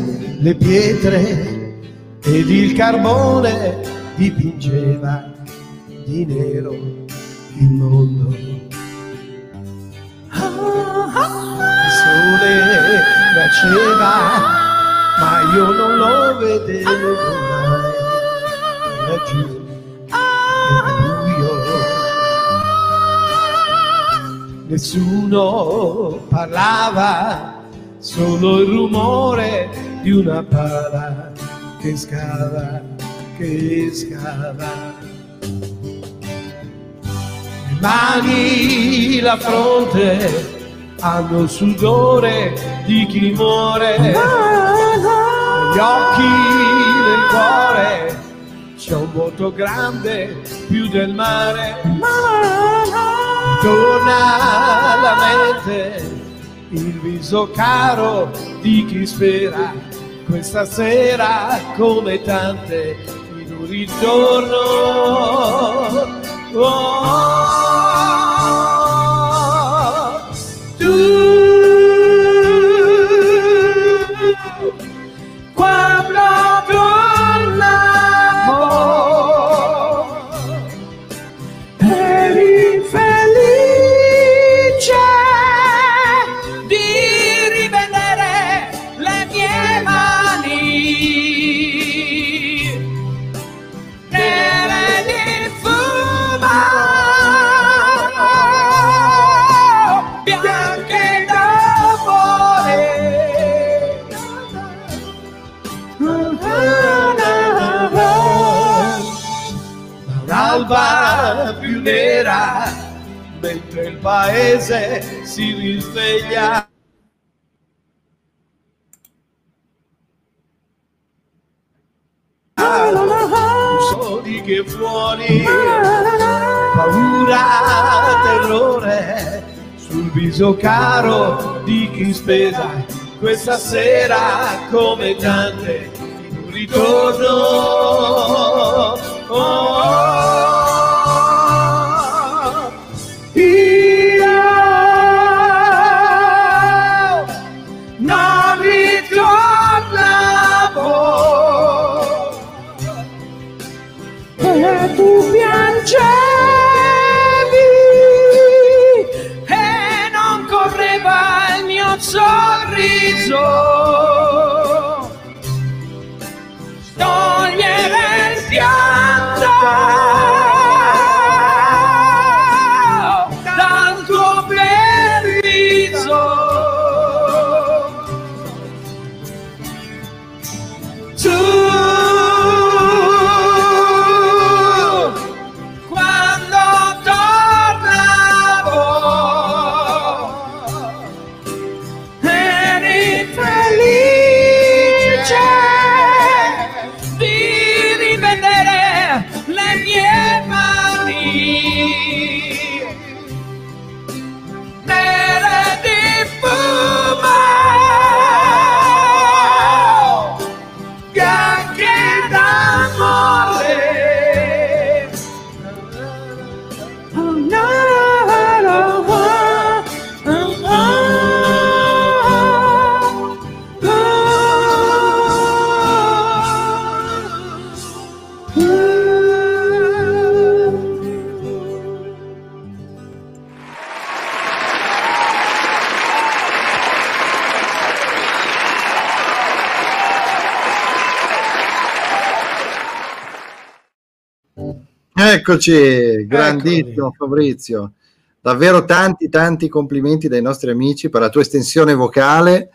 le pietre ed il carbone dipingeva di nero il mondo. Il sole nasceva, ma io non lo vedevo mai. Laggiù. Nessuno parlava, solo il rumore di una pala che scava, che scava. Le mani, la fronte hanno il sudore di chi muore. Gli occhi nel cuore c'è un vuoto grande più del mare. Torna alla mente il viso caro di chi spera questa sera come tante in un ritorno. Oh, L'alba più nera mentre il paese si risveglia. So di che fuori paura, terrore sul viso caro di chi spesa questa sera come tante un ritorno. Oh, io sorriso Eccoci, grandissimo Fabrizio. Davvero tanti, tanti complimenti dai nostri amici per la tua estensione vocale,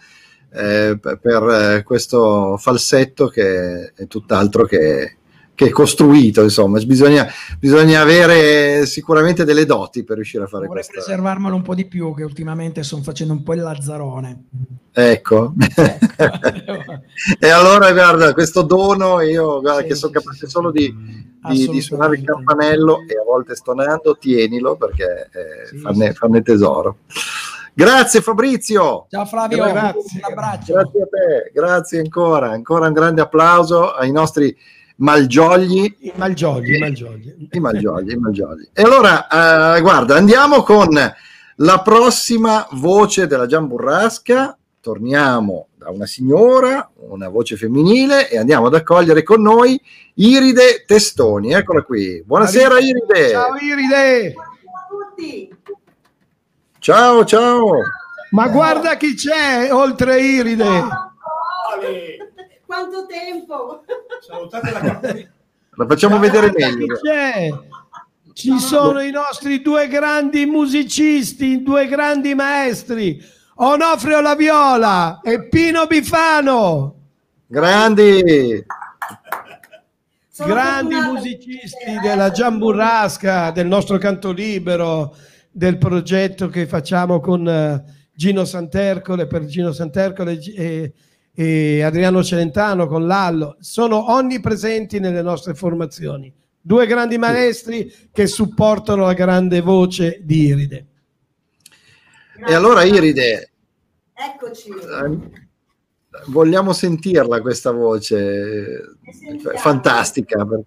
eh, per, per, eh, questo falsetto che è tutt'altro che, che costruito, insomma. Bisogna, bisogna avere sicuramente delle doti per riuscire a fare Vorrei questo. preservarmelo un po' di più, che ultimamente sto facendo un po' il lazzarone. Ecco. [LAUGHS] e allora guarda, questo dono io guarda, che sono capace solo di, di, di suonare il campanello e a volte stonando, tienilo perché eh, fanne, fanne tesoro. Grazie Fabrizio. Ciao Flavio, Grazie. un abbraccio. Grazie a te, grazie ancora, ancora un grande applauso ai nostri malgiogli. I malgiogli, i malgiogli. I malgiogli, i malgiogli. E allora, eh, guarda, andiamo con la prossima voce della Gian Burrasca. Torniamo da una signora, una voce femminile, e andiamo ad accogliere con noi Iride Testoni. Eccola qui. Buonasera Iride. Ciao Iride. Ciao, ciao. Ma guarda chi c'è oltre Iride. Quanto tempo! Salutate la La facciamo vedere meglio. C'è? Ci sono i nostri due grandi musicisti, due grandi maestri, Onofrio Laviola e Pino Bifano. Grandi. grandi musicisti della Giamburrasca, del nostro canto libero, del progetto che facciamo con eh, Gino Santercole per Gino Santercole e, e Adriano Celentano con Lallo, sono onnipresenti nelle nostre formazioni. Due grandi maestri che supportano la grande voce di Iride. E allora Iride, Eccoci. eh, vogliamo sentirla questa voce fantastica. Grazie.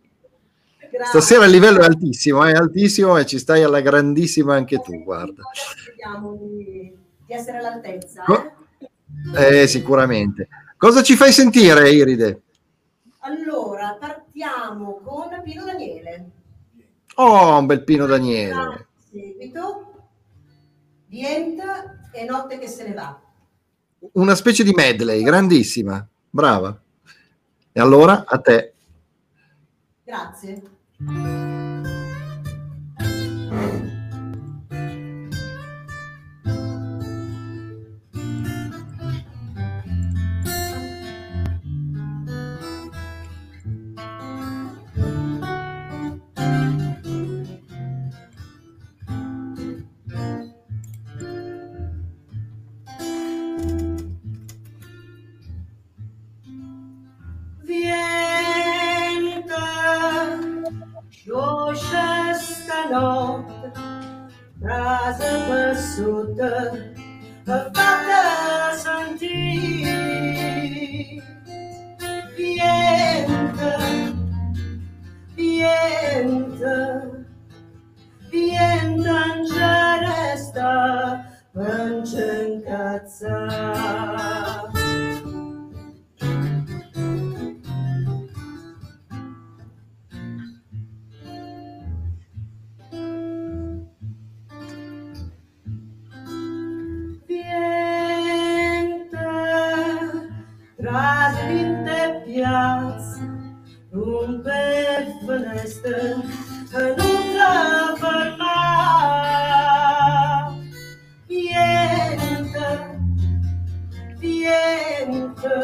Stasera il livello è altissimo, è altissimo e ci stai alla grandissima anche tu, guarda. Speriamo di, di essere all'altezza. Eh. Eh, sicuramente. Cosa ci fai sentire, Iride? Allora, partiamo con Pino Daniele. Oh, un bel Pino Daniele. Seguito, Vienta e Notte che se ne va. Una specie di medley, grandissima, brava. E allora a te. Grazie. Passata, fatta sentire. Vienta, vienta, vienta, non c'è resta, non c'è incazzare. Trasvinte piazza, rompe finestre, e non la ferma. Vienta, vienta,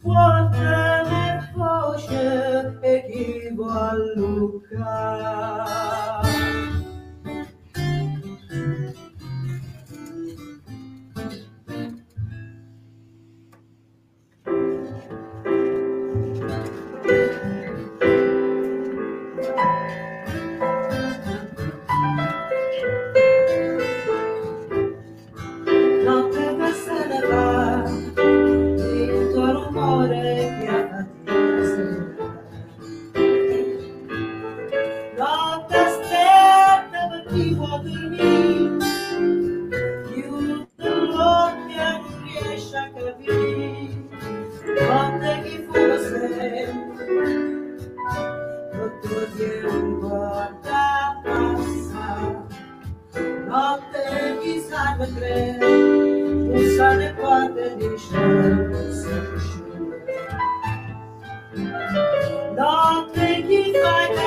portami voce e Notte chi sa che crede, non sa le porte di Notte chi fa i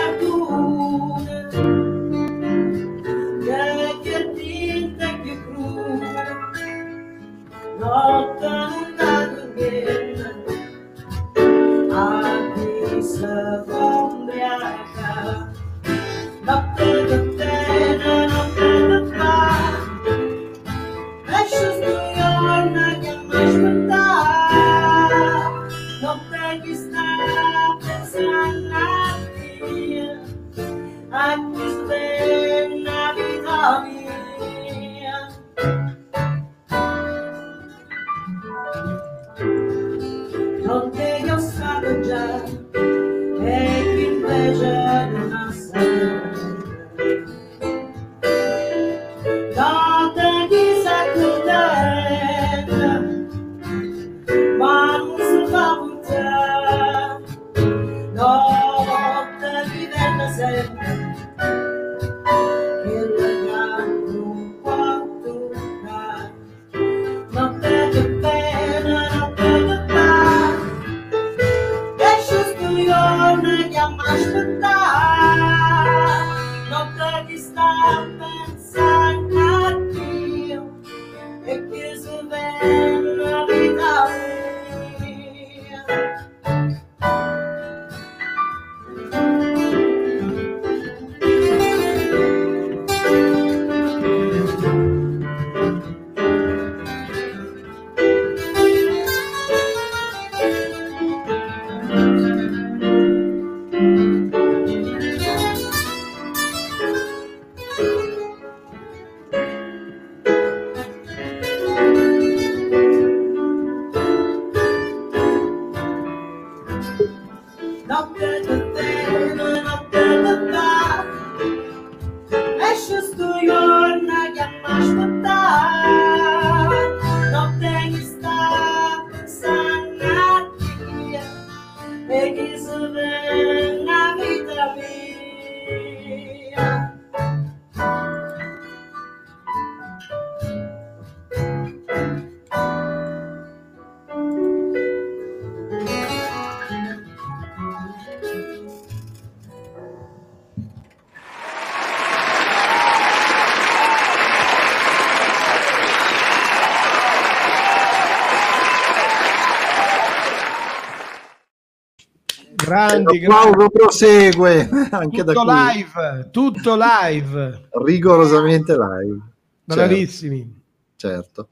Grandi, L'applauso grandi. prosegue anche da Tutto qui. live, tutto live. rigorosamente live. Bravissimi. Certo.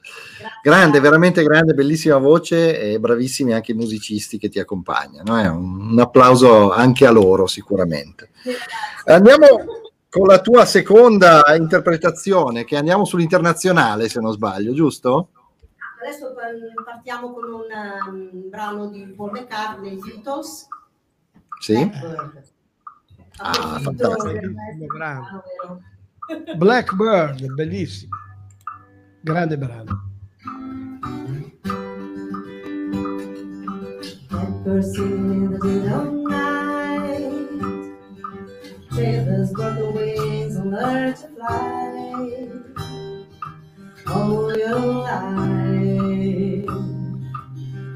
Grande, veramente grande, bellissima voce e bravissimi anche i musicisti che ti accompagnano. eh. Un, un applauso anche a loro sicuramente. Andiamo con la tua seconda interpretazione, che andiamo sull'internazionale se non sbaglio, giusto? Adesso par- partiamo con un um, brano di Paul McCartney, Beatles. Sì. Blackbird. Ah, fantastico. per mettere il brano, vero? Blackbird, bellissimo. Grande brano. Blackbird singing in the dead of night. Feathers broken wings and learn to fly. All your life,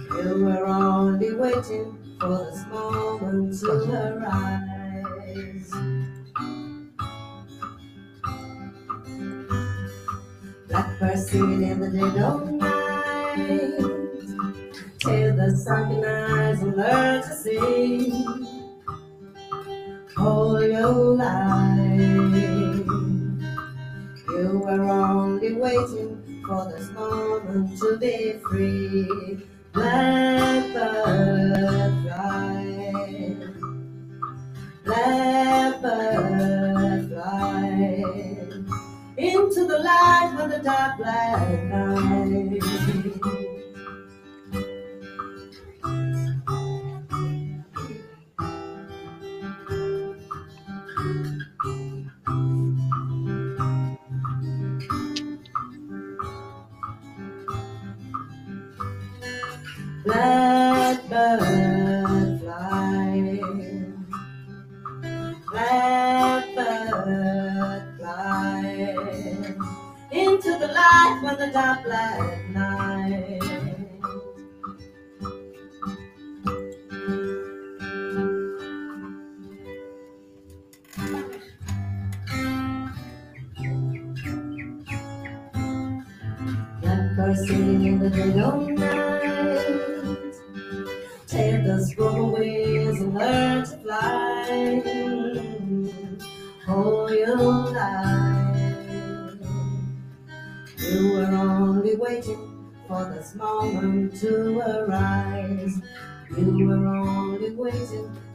you were only waiting for this moment to arise. Blackbird singing in the dead of night. Till the sunken eyes and learn to sing. All your life, you were only waiting for this moment to be free. Blackbird fly, blackbird fly into the light of the dark black night.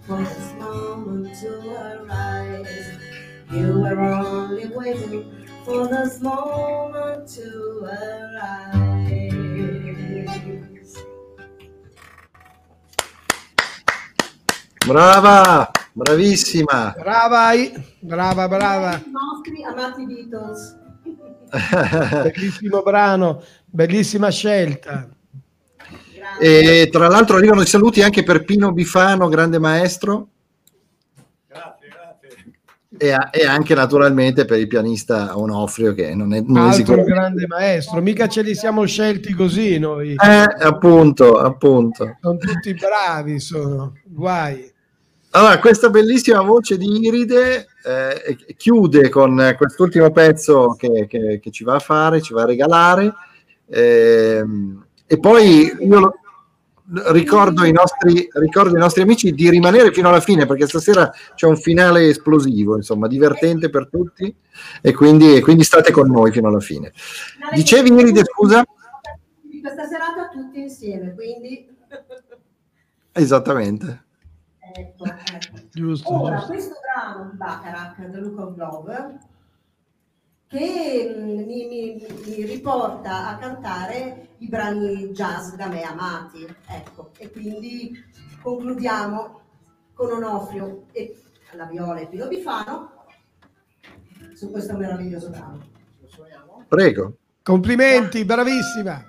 For this moment to arise. You were only waiting for this moment to arise. Brava, bravissima. Brava, brava, brava. I nostri amati Beatles. [LAUGHS] Bellissimo brano, bellissima scelta. E tra l'altro arrivano i saluti anche per Pino Bifano, grande maestro. E, a- e anche naturalmente per il pianista Onofrio che non è, non è Altro sicuro. grande maestro, mica ce li siamo scelti così noi. Eh, appunto, appunto. Sono tutti bravi, sono guai. Allora, questa bellissima voce di Iride eh, chiude con quest'ultimo pezzo che, che- che ci va a fare, ci va a regalare. Ehm, e poi io lo- ricordo, i nostri, ricordo ai nostri amici di rimanere fino alla fine perché stasera c'è un finale esplosivo, insomma, divertente per tutti e quindi, e quindi state con noi fino alla fine. Dicevi Iride, scusa? Di questa serata tutti insieme, quindi Esattamente. ecco, ecco. Giusto, Ora, giusto. questo brano di Bacharach, The Look of Love, che mi, mi- mi riporta a cantare i brani jazz da me amati, ecco, e quindi concludiamo con Onofrio e la viola e Pino Bifano su questo meraviglioso brano. Prego. Complimenti, bravissima.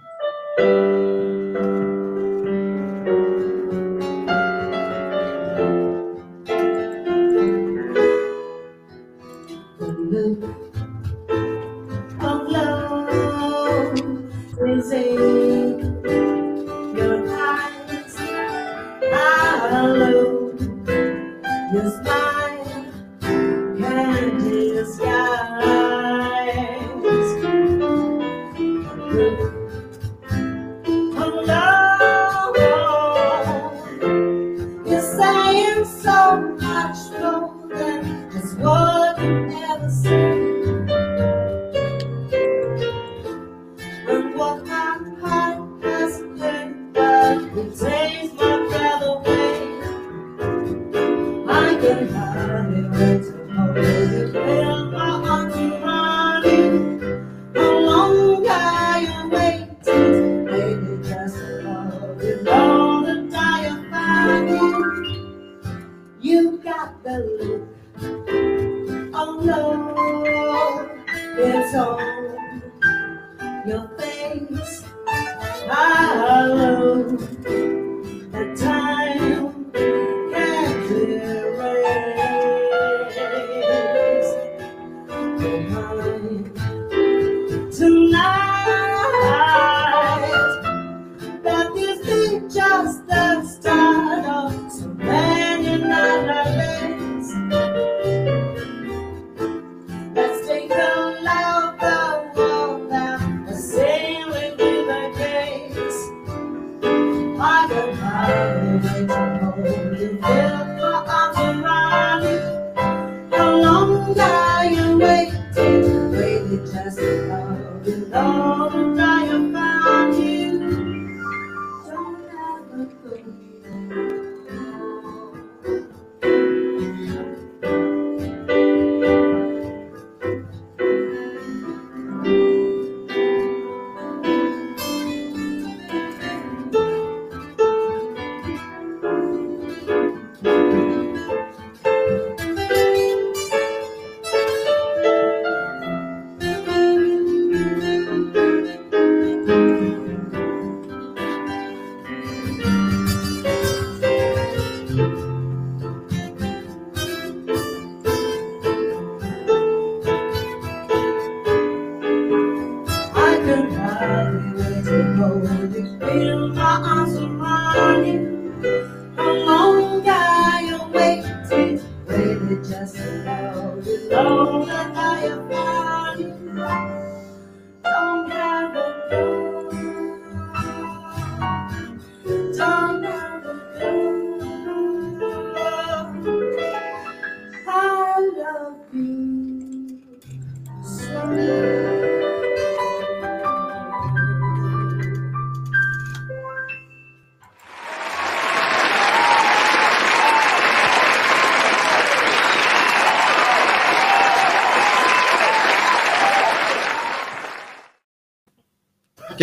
I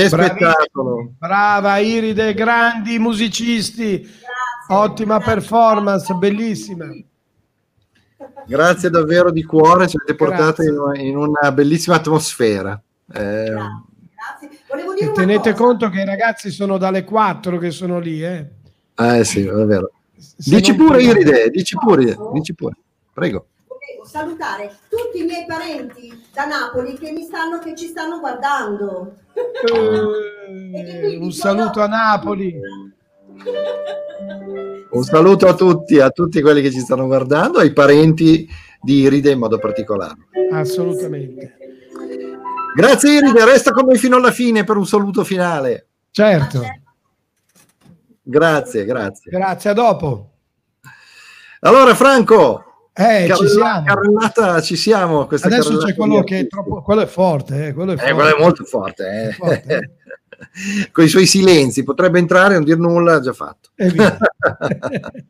Che Bravissimo. spettacolo! Brava Iride, grandi musicisti, ottima performance, bellissima. Grazie davvero di cuore, ci avete portato Grazie. in, in una bellissima atmosfera. Eh, tenete cosa. conto che i ragazzi sono dalle 4 che sono lì, eh. eh sì, è vero. Se Dici pure Iride, dici pure, dici pure. Prego. Salutare tutti i miei parenti da Napoli che mi stanno, che ci stanno guardando. Eh, un saluto a Napoli. Un saluto a tutti, a tutti quelli che ci stanno guardando, ai parenti di Iride in modo particolare. Assolutamente. Grazie Iride, resta con noi fino alla fine per un saluto finale. Certo. Grazie, grazie. Grazie, a dopo. Allora Franco, Eh, ci carrella- siamo. carrellata, ci siamo. Adesso carrellata c'è quello che è troppo, quello è forte, eh, quello è Eh, forte. quello è molto forte, eh. Forte, [LAUGHS] con i suoi silenzi, potrebbe entrare, non dir nulla, ha già fatto. [LAUGHS]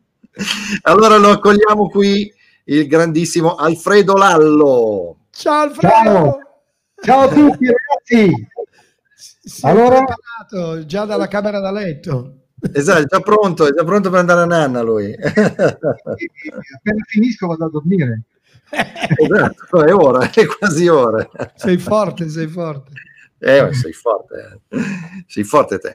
Allora lo accogliamo qui il grandissimo Alfredo Lallo. Ciao Alfredo. Ciao a tutti ragazzi. Si è Allora- già dalla camera da letto. Esatto, è già pronto, è già pronto per andare a nanna lui. Appena finisco vado a dormire. [LAUGHS] esatto, è ora, è quasi ora. Sei forte, sei forte. Eh, sei forte, eh. sei forte te.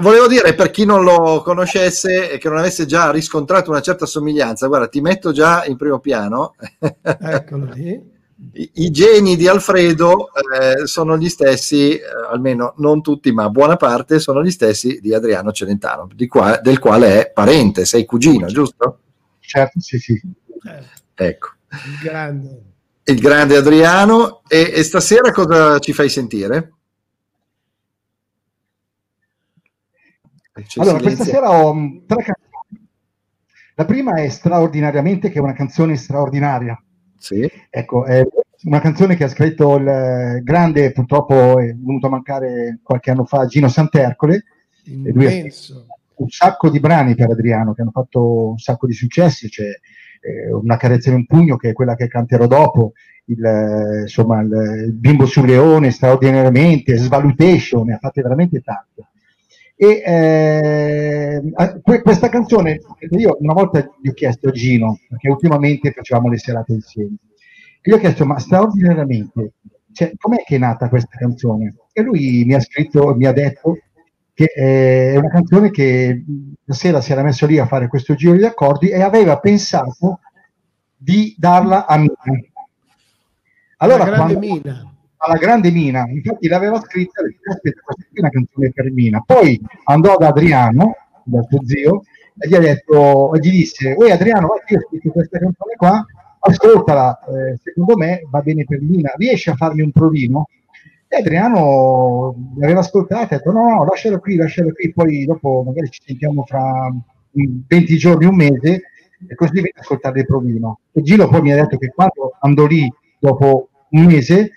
Volevo dire per chi non lo conoscesse e che non avesse già riscontrato una certa somiglianza, guarda, ti metto già in primo piano. Eccolo lì. I, i geni di Alfredo eh, sono gli stessi, eh, almeno non tutti, ma buona parte sono gli stessi di Adriano Celentano, di qua- del quale è parente, sei cugino, giusto? Certo, sì, sì. Ecco, Il grande. il grande Adriano. E, e stasera cosa ci fai sentire? C'è Allora, silenzio. questa sera ho mm, tre canzoni. La prima è Straordinariamente, che è una canzone straordinaria. Sì. Ecco, è una canzone che ha scritto il eh, grande, purtroppo è venuto a mancare qualche anno fa, Gino Santercole. E lui ha scritto Immenso. un sacco di brani per Adriano che hanno fatto un sacco di successi. C'è eh, Una carezza in un pugno, che è quella che canterò dopo, il, eh, insomma, il, il Bimbo sul leone, straordinariamente, Svalutation, ne ha fatte veramente tante. E eh, questa canzone, io una volta gli ho chiesto a Gino, perché ultimamente facevamo le serate insieme, gli ho chiesto, ma straordinariamente, cioè, com'è che è nata questa canzone? E lui mi ha scritto, mi ha detto che eh, è una canzone che la sera si era messo lì a fare questo giro di accordi e aveva pensato di darla a Mina. Allora, quando- Mina. Alla grande Mina, infatti l'aveva scritta, e aspetta, questa è una canzone per Mina. Poi andò da Adriano, dal suo zio, e gli ha detto, e gli disse, oi Adriano, guarda, io ho scritto questa canzone qua, ascoltala, eh, secondo me va bene per Mina, riesci a farmi un provino? E Adriano l'aveva ascoltata e ha detto, no, no, lascialo qui, lascialo qui, poi dopo magari ci sentiamo fra mm, 20 giorni, un mese, e così vieni ad ascoltare il provino. E Gino poi mi ha detto che quando andò lì, dopo un mese,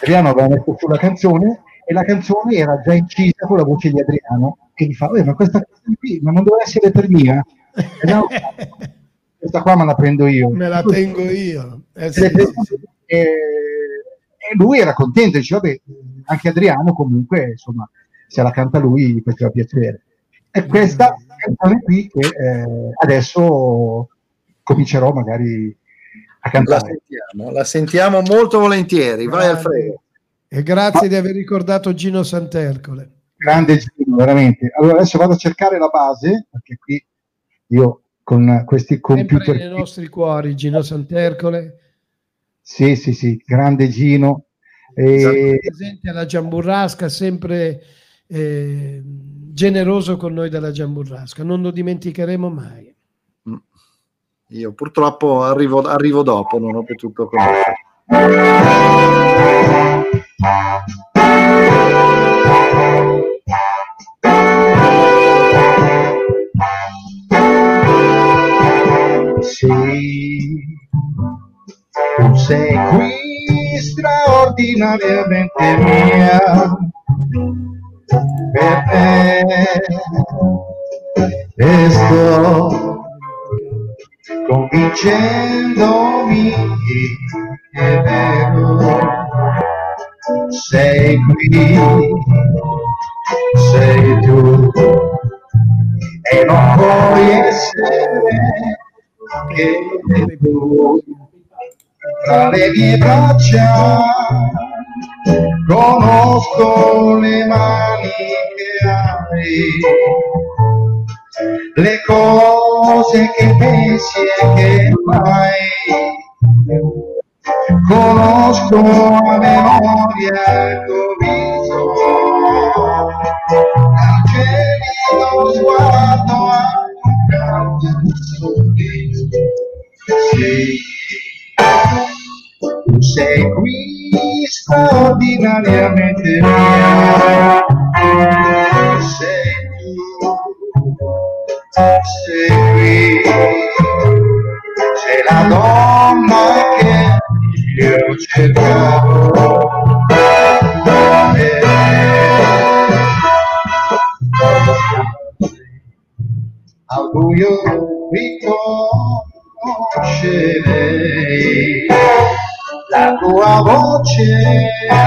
Adriano aveva messo sulla canzone e la canzone era già incisa con la voce di Adriano e gli fa, "Eh, ma questa canzone qui, ma non doveva essere per Mina? E no, [LAUGHS] questa qua me la prendo io. Me la tengo io. Eh, sì, prendo- sì. E, e lui era contento, diceva, vabbè, anche Adriano comunque, insomma, se la canta lui gli faceva piacere. E questa canzone qui che eh, adesso comincerò magari a La cantare. sentiamo, la sentiamo molto volentieri. Vai. Alfredo. E grazie di aver ricordato Gino Santercole. grande Gino, veramente. Allora adesso vado a cercare la base, perché qui io con questi Sempre computer... nei nostri cuori, Gino Santercole. Sì, sì, sì, grande Gino. E- presente alla Giamburrasca, sempre eh, generoso con noi della Giamburrasca. Non lo dimenticheremo mai. Io purtroppo arrivo, arrivo dopo, non ho potuto conoscere. Sì, tu sei qui straordinariamente mia per te e sto convincendomi che è vero sei qui sei tu e non puoi essere che tu. Tra le mie braccia conosco le mani che hai le cose che pensi e che fai. Conosco a memoria il tuo viso. L'angelico sguardo a un sorriso sì. Tu sei qui straordinariamente mia voce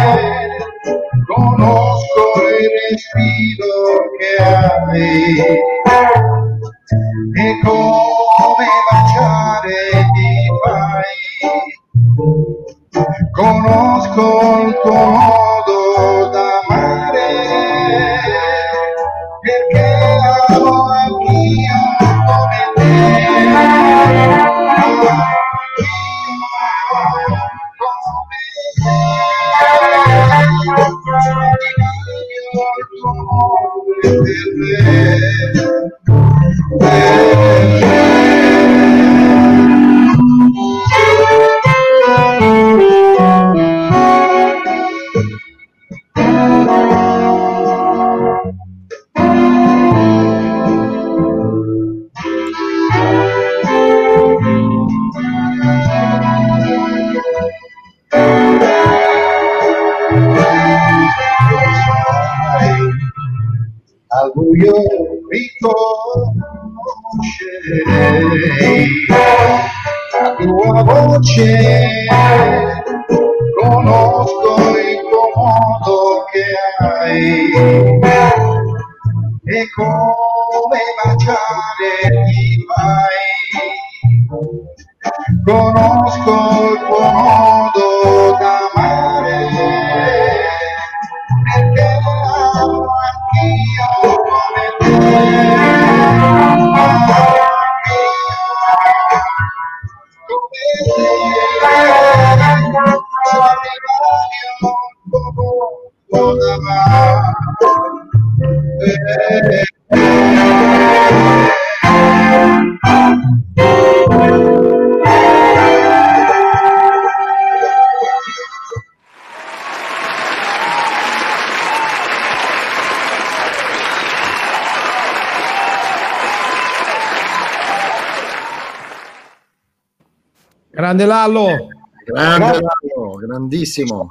Grande Lallo. Grande Lallo, grandissimo.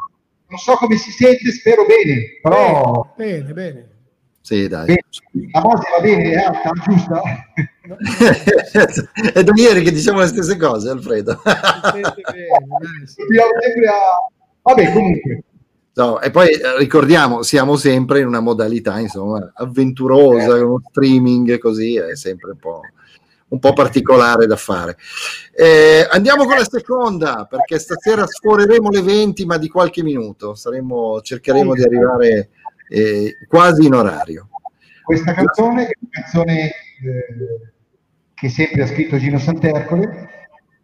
Non so come si sente, spero bene, però Bene, bene. Sì, dai. bene. la voce va bene, è alta, giusta? [LAUGHS] È da ieri che diciamo le stesse cose, Alfredo. [LAUGHS] Dobbiamo sempre a- Vabbè, comunque, No, e poi eh, ricordiamo, siamo sempre in una modalità insomma avventurosa, con uno streaming così, è sempre un po', un po' particolare da fare. Eh, andiamo con la seconda, perché stasera sforeremo le 20, ma di qualche minuto, saremo, cercheremo di arrivare eh, quasi in orario. questa canzone è una canzone eh, che sempre ha scritto Gino Santercole,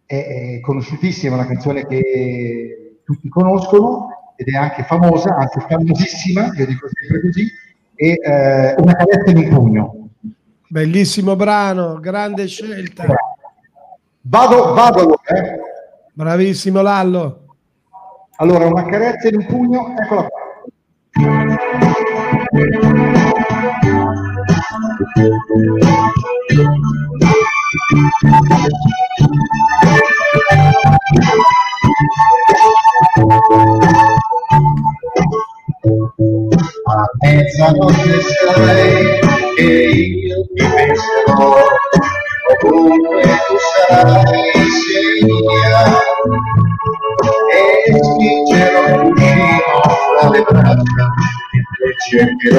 è, è conosciutissima, una canzone che tutti conoscono ed è anche famosa, anzi famosissima, io dico sempre così, e eh, una carezza in un pugno. Bellissimo brano, grande scelta. Vado, vado eh. Bravissimo Lallo. Allora, una carezza in un pugno, eccola qua. A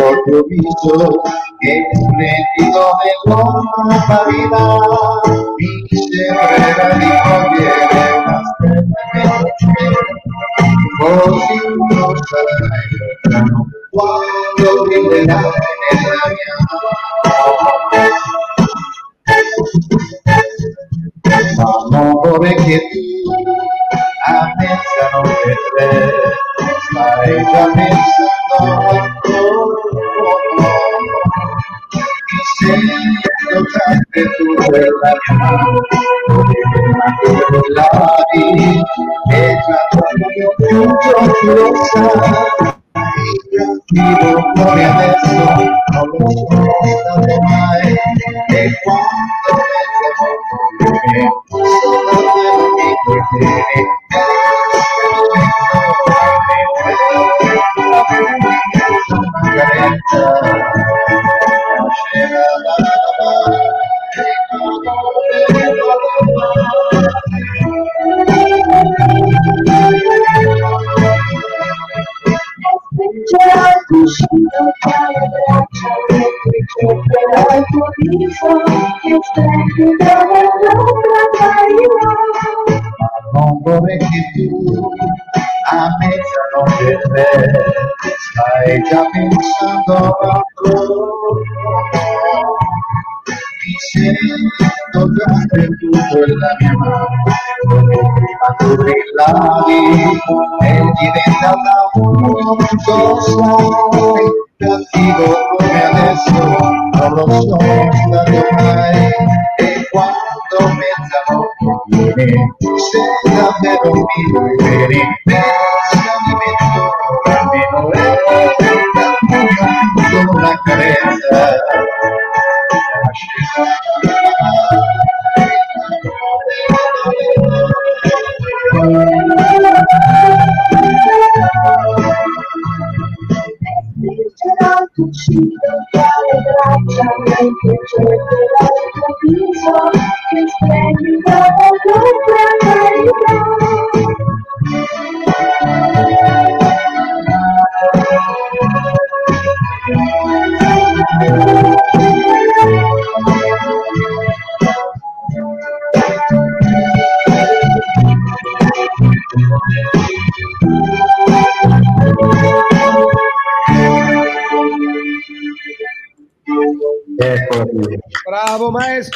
cercherò il tuo viso, che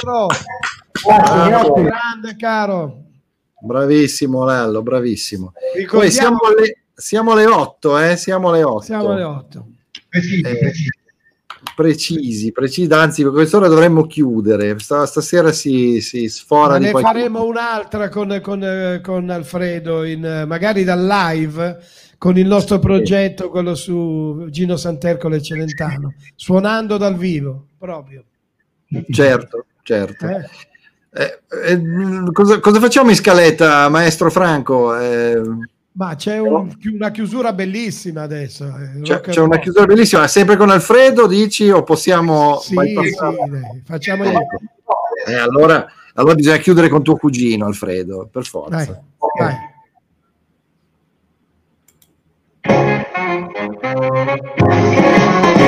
Bravo maestro. Grazie, Bravo, grazie. grande caro. Bravissimo Lello, bravissimo. Ricordiamo- Poi siamo alle, siamo alle 8, eh? Siamo alle 8. Siamo alle 8. Precisi, Eh, precisi. Precisi, precisi, anzi, per quest'ora dovremmo chiudere. Sta- stasera si, si sfora Ma di ne qualche... faremo un'altra con, con, con Alfredo, in, magari dal live, con il nostro progetto, quello su Gino Santercolo e Celentano, suonando dal vivo, proprio. Certo, certo. Eh? Eh, eh, cosa, cosa facciamo in scaletta, maestro Franco? Eh, Ma c'è un- una chiusura bellissima adesso. eh, c'è, c'è una chiusura bellissima, sempre con Alfredo, dici, o possiamo... Sì, sì, dai, facciamo Eh, allora, allora bisogna chiudere con tuo cugino, Alfredo, per forza. Dai, vai. Il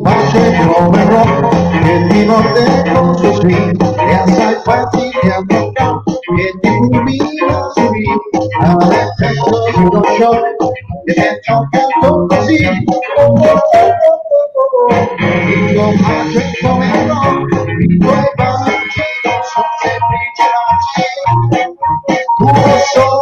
bacio è come rock che ti morde contro sì e assai fatica che ti fulmina all'effetto di uno shock che è giocato così. Bacio è come rock i tuoi baci non sono semplici tu solo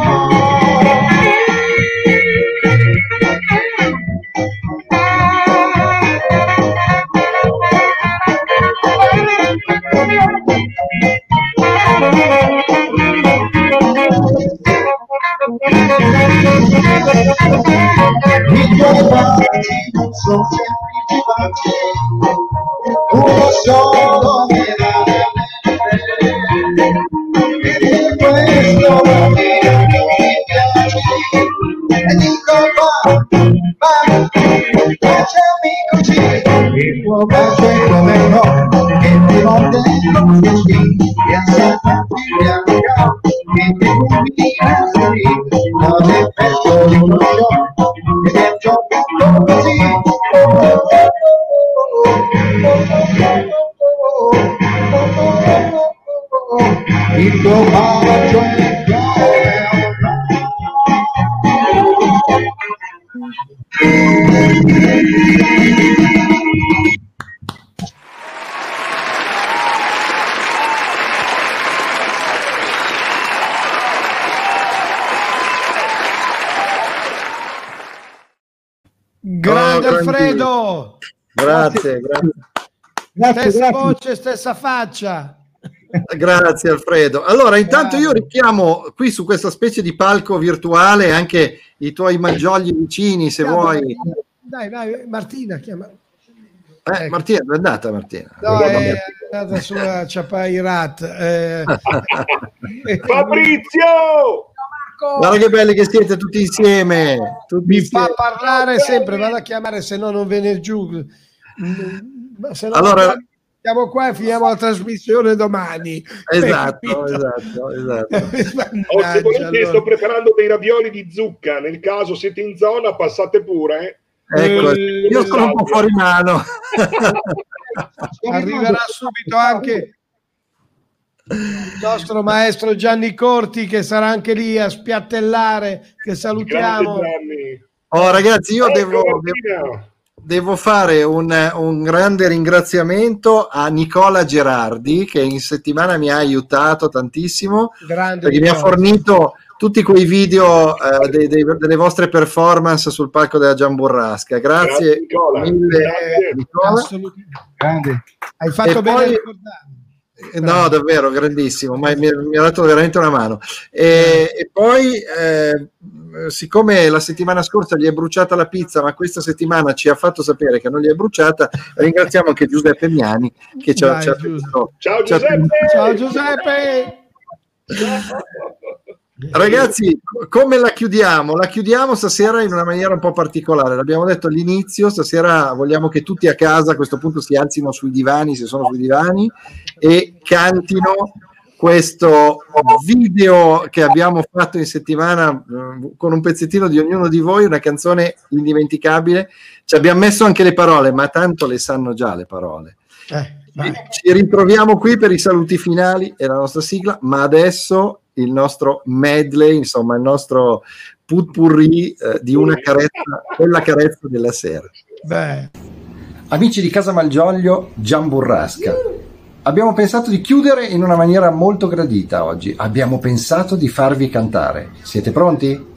Grazie, stessa grazie. voce, stessa faccia. Grazie Alfredo. Allora, intanto io richiamo qui su questa specie di palco virtuale anche i tuoi maggiogli vicini, se Chiama- vuoi. Dai, vai, Martina, chiama. Eh, Martina, dove è andata Martina? No, è andata sulla Ciapairat. Eh, [LAUGHS] Fabrizio! Guarda che belli che siete tutti insieme. Tutti mi insieme. fa parlare sempre, vado a chiamare, se no non viene giù. Ma Se no, Allora- siamo qua e finiamo la trasmissione domani. Esatto, [LAUGHS] esatto, esatto. [LAUGHS] O se volete, allora. sto preparando dei ravioli di zucca. Nel caso siete in zona, passate pure. Ecco, Eh, io sono un po' fuori mano. [LAUGHS] Arriverà subito anche il nostro maestro Gianni Corti che sarà anche lì a spiattellare, che salutiamo. Oh, ragazzi, io devo, Martina. Devo fare un, un grande ringraziamento a Nicola Gerardi che in settimana mi ha aiutato tantissimo Grande perché mi ha Nicola. fornito tutti quei video eh, dei- dei- delle vostre performance sul palco della Giamburrasca. Grazie, Grazie, Nicola. mille, Grazie. Nicola. Assolutamente. Grande. Hai fatto E bene poi- a ricordare. Eh, No, davvero, grandissimo, ma mi, mi ha dato veramente una mano. E, e poi, eh, siccome la settimana scorsa gli è bruciata la pizza, ma questa settimana ci ha fatto sapere che non gli è bruciata, ringraziamo anche Giuseppe Miani che ci ha, Dai, ci ha Giuseppe. Ciao Giuseppe! Ciao Giuseppe! [LAUGHS] Ragazzi, come la chiudiamo? La chiudiamo stasera in una maniera un po' particolare. L'abbiamo detto all'inizio, stasera vogliamo che tutti a casa a questo punto si alzino sui divani, se sono sui divani, e cantino questo video che abbiamo fatto in settimana eh, con un pezzettino di ognuno di voi, una canzone indimenticabile. Ci abbiamo messo anche le parole, ma tanto le sanno già le parole. Eh. Ci ritroviamo qui per i saluti finali e la nostra sigla, ma adesso il nostro medley, insomma, il nostro putpurri eh, di una carezza, quella carezza della sera. Beh, Amici di Casa Malgioglio, Giamburrasca. Abbiamo pensato di chiudere in una maniera molto gradita oggi. Abbiamo pensato di farvi cantare. Siete pronti?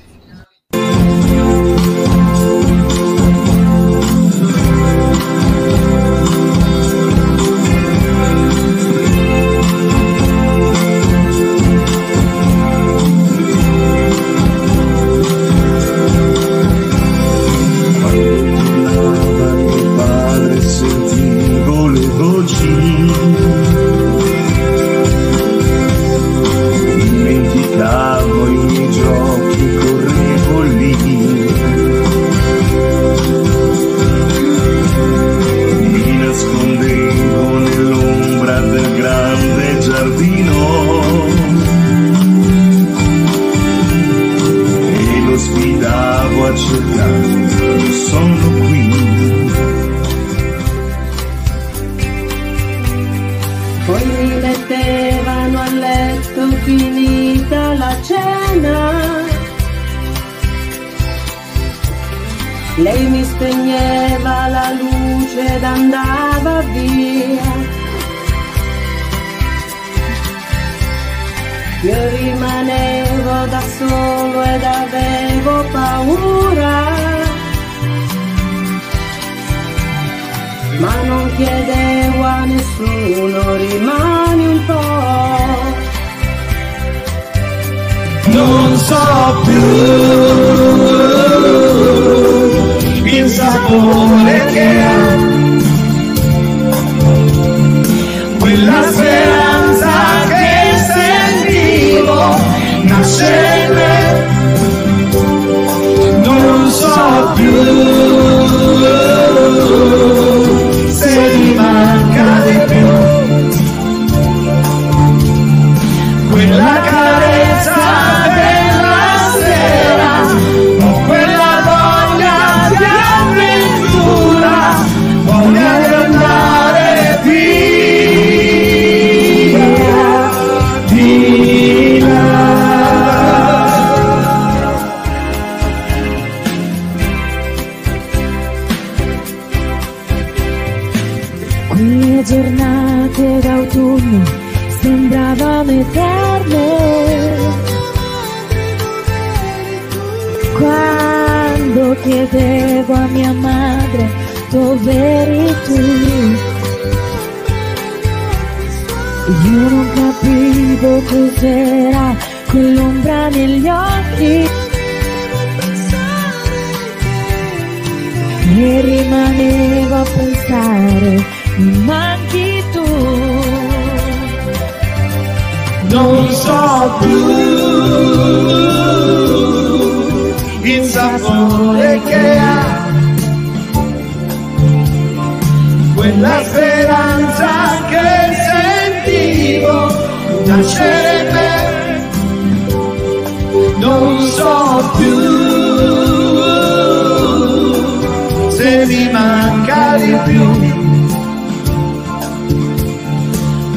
cariño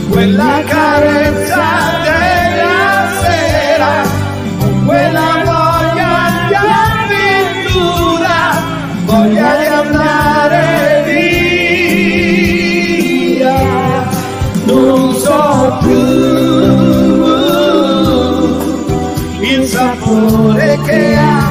fue la cabeza de la cera, fue la gloria de aventura, voy a cantar día, no so blue, y el sabor que.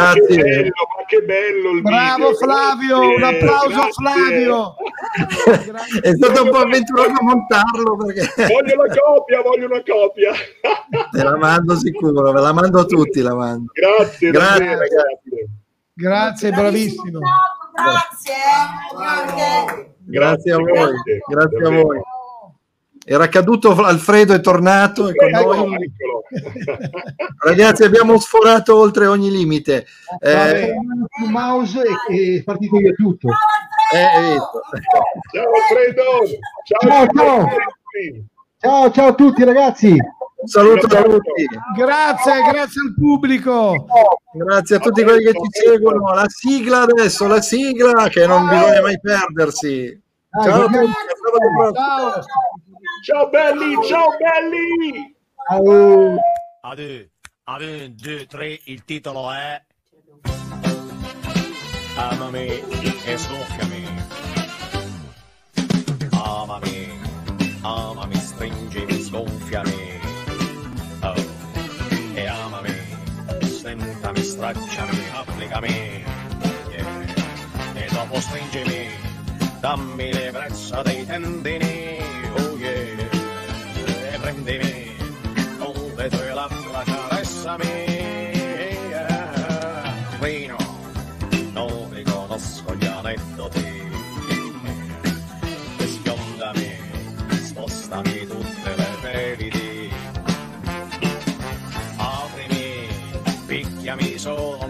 Grazie. che bello, ma che bello il Bravo video, Flavio, grazie, un applauso a. Flavio. È stato un po' avventuroso montarlo perché Voglio una copia, voglio una copia. [LAUGHS] te la mando sicuro, ve la mando a tutti, la mando. Grazie, Grazie, davvero, ragazzi. Grazie, bravissimo. Grazie, eh, grazie. Grazie a voi, grazie, grazie a voi. Era caduto Alfredo, è tornato e con noi. [LAUGHS] Ragazzi, abbiamo sforato oltre ogni limite. Eh, Eh, mouse e è partito via tutto. eh? Ciao Alfredo, ciao. Ciao, ciao. Ciao, a tutti ragazzi. Un saluto a tutti. Grazie, grazie al pubblico. Grazie a tutti quelli che ci seguono. La sigla adesso, la sigla che non bisogna mai perdersi. Ciao a. Ciao. Ciao belli, ciao belli. Ciao. Ad ad un, due, tre, il titolo è Amami e soffiami. Amami, amami, stringimi, sgonfiami. Oh, e amami, stentami, stracciami, applicami. Yeah. E dopo stringimi, dammi l'ebbrezza dei tendini. So all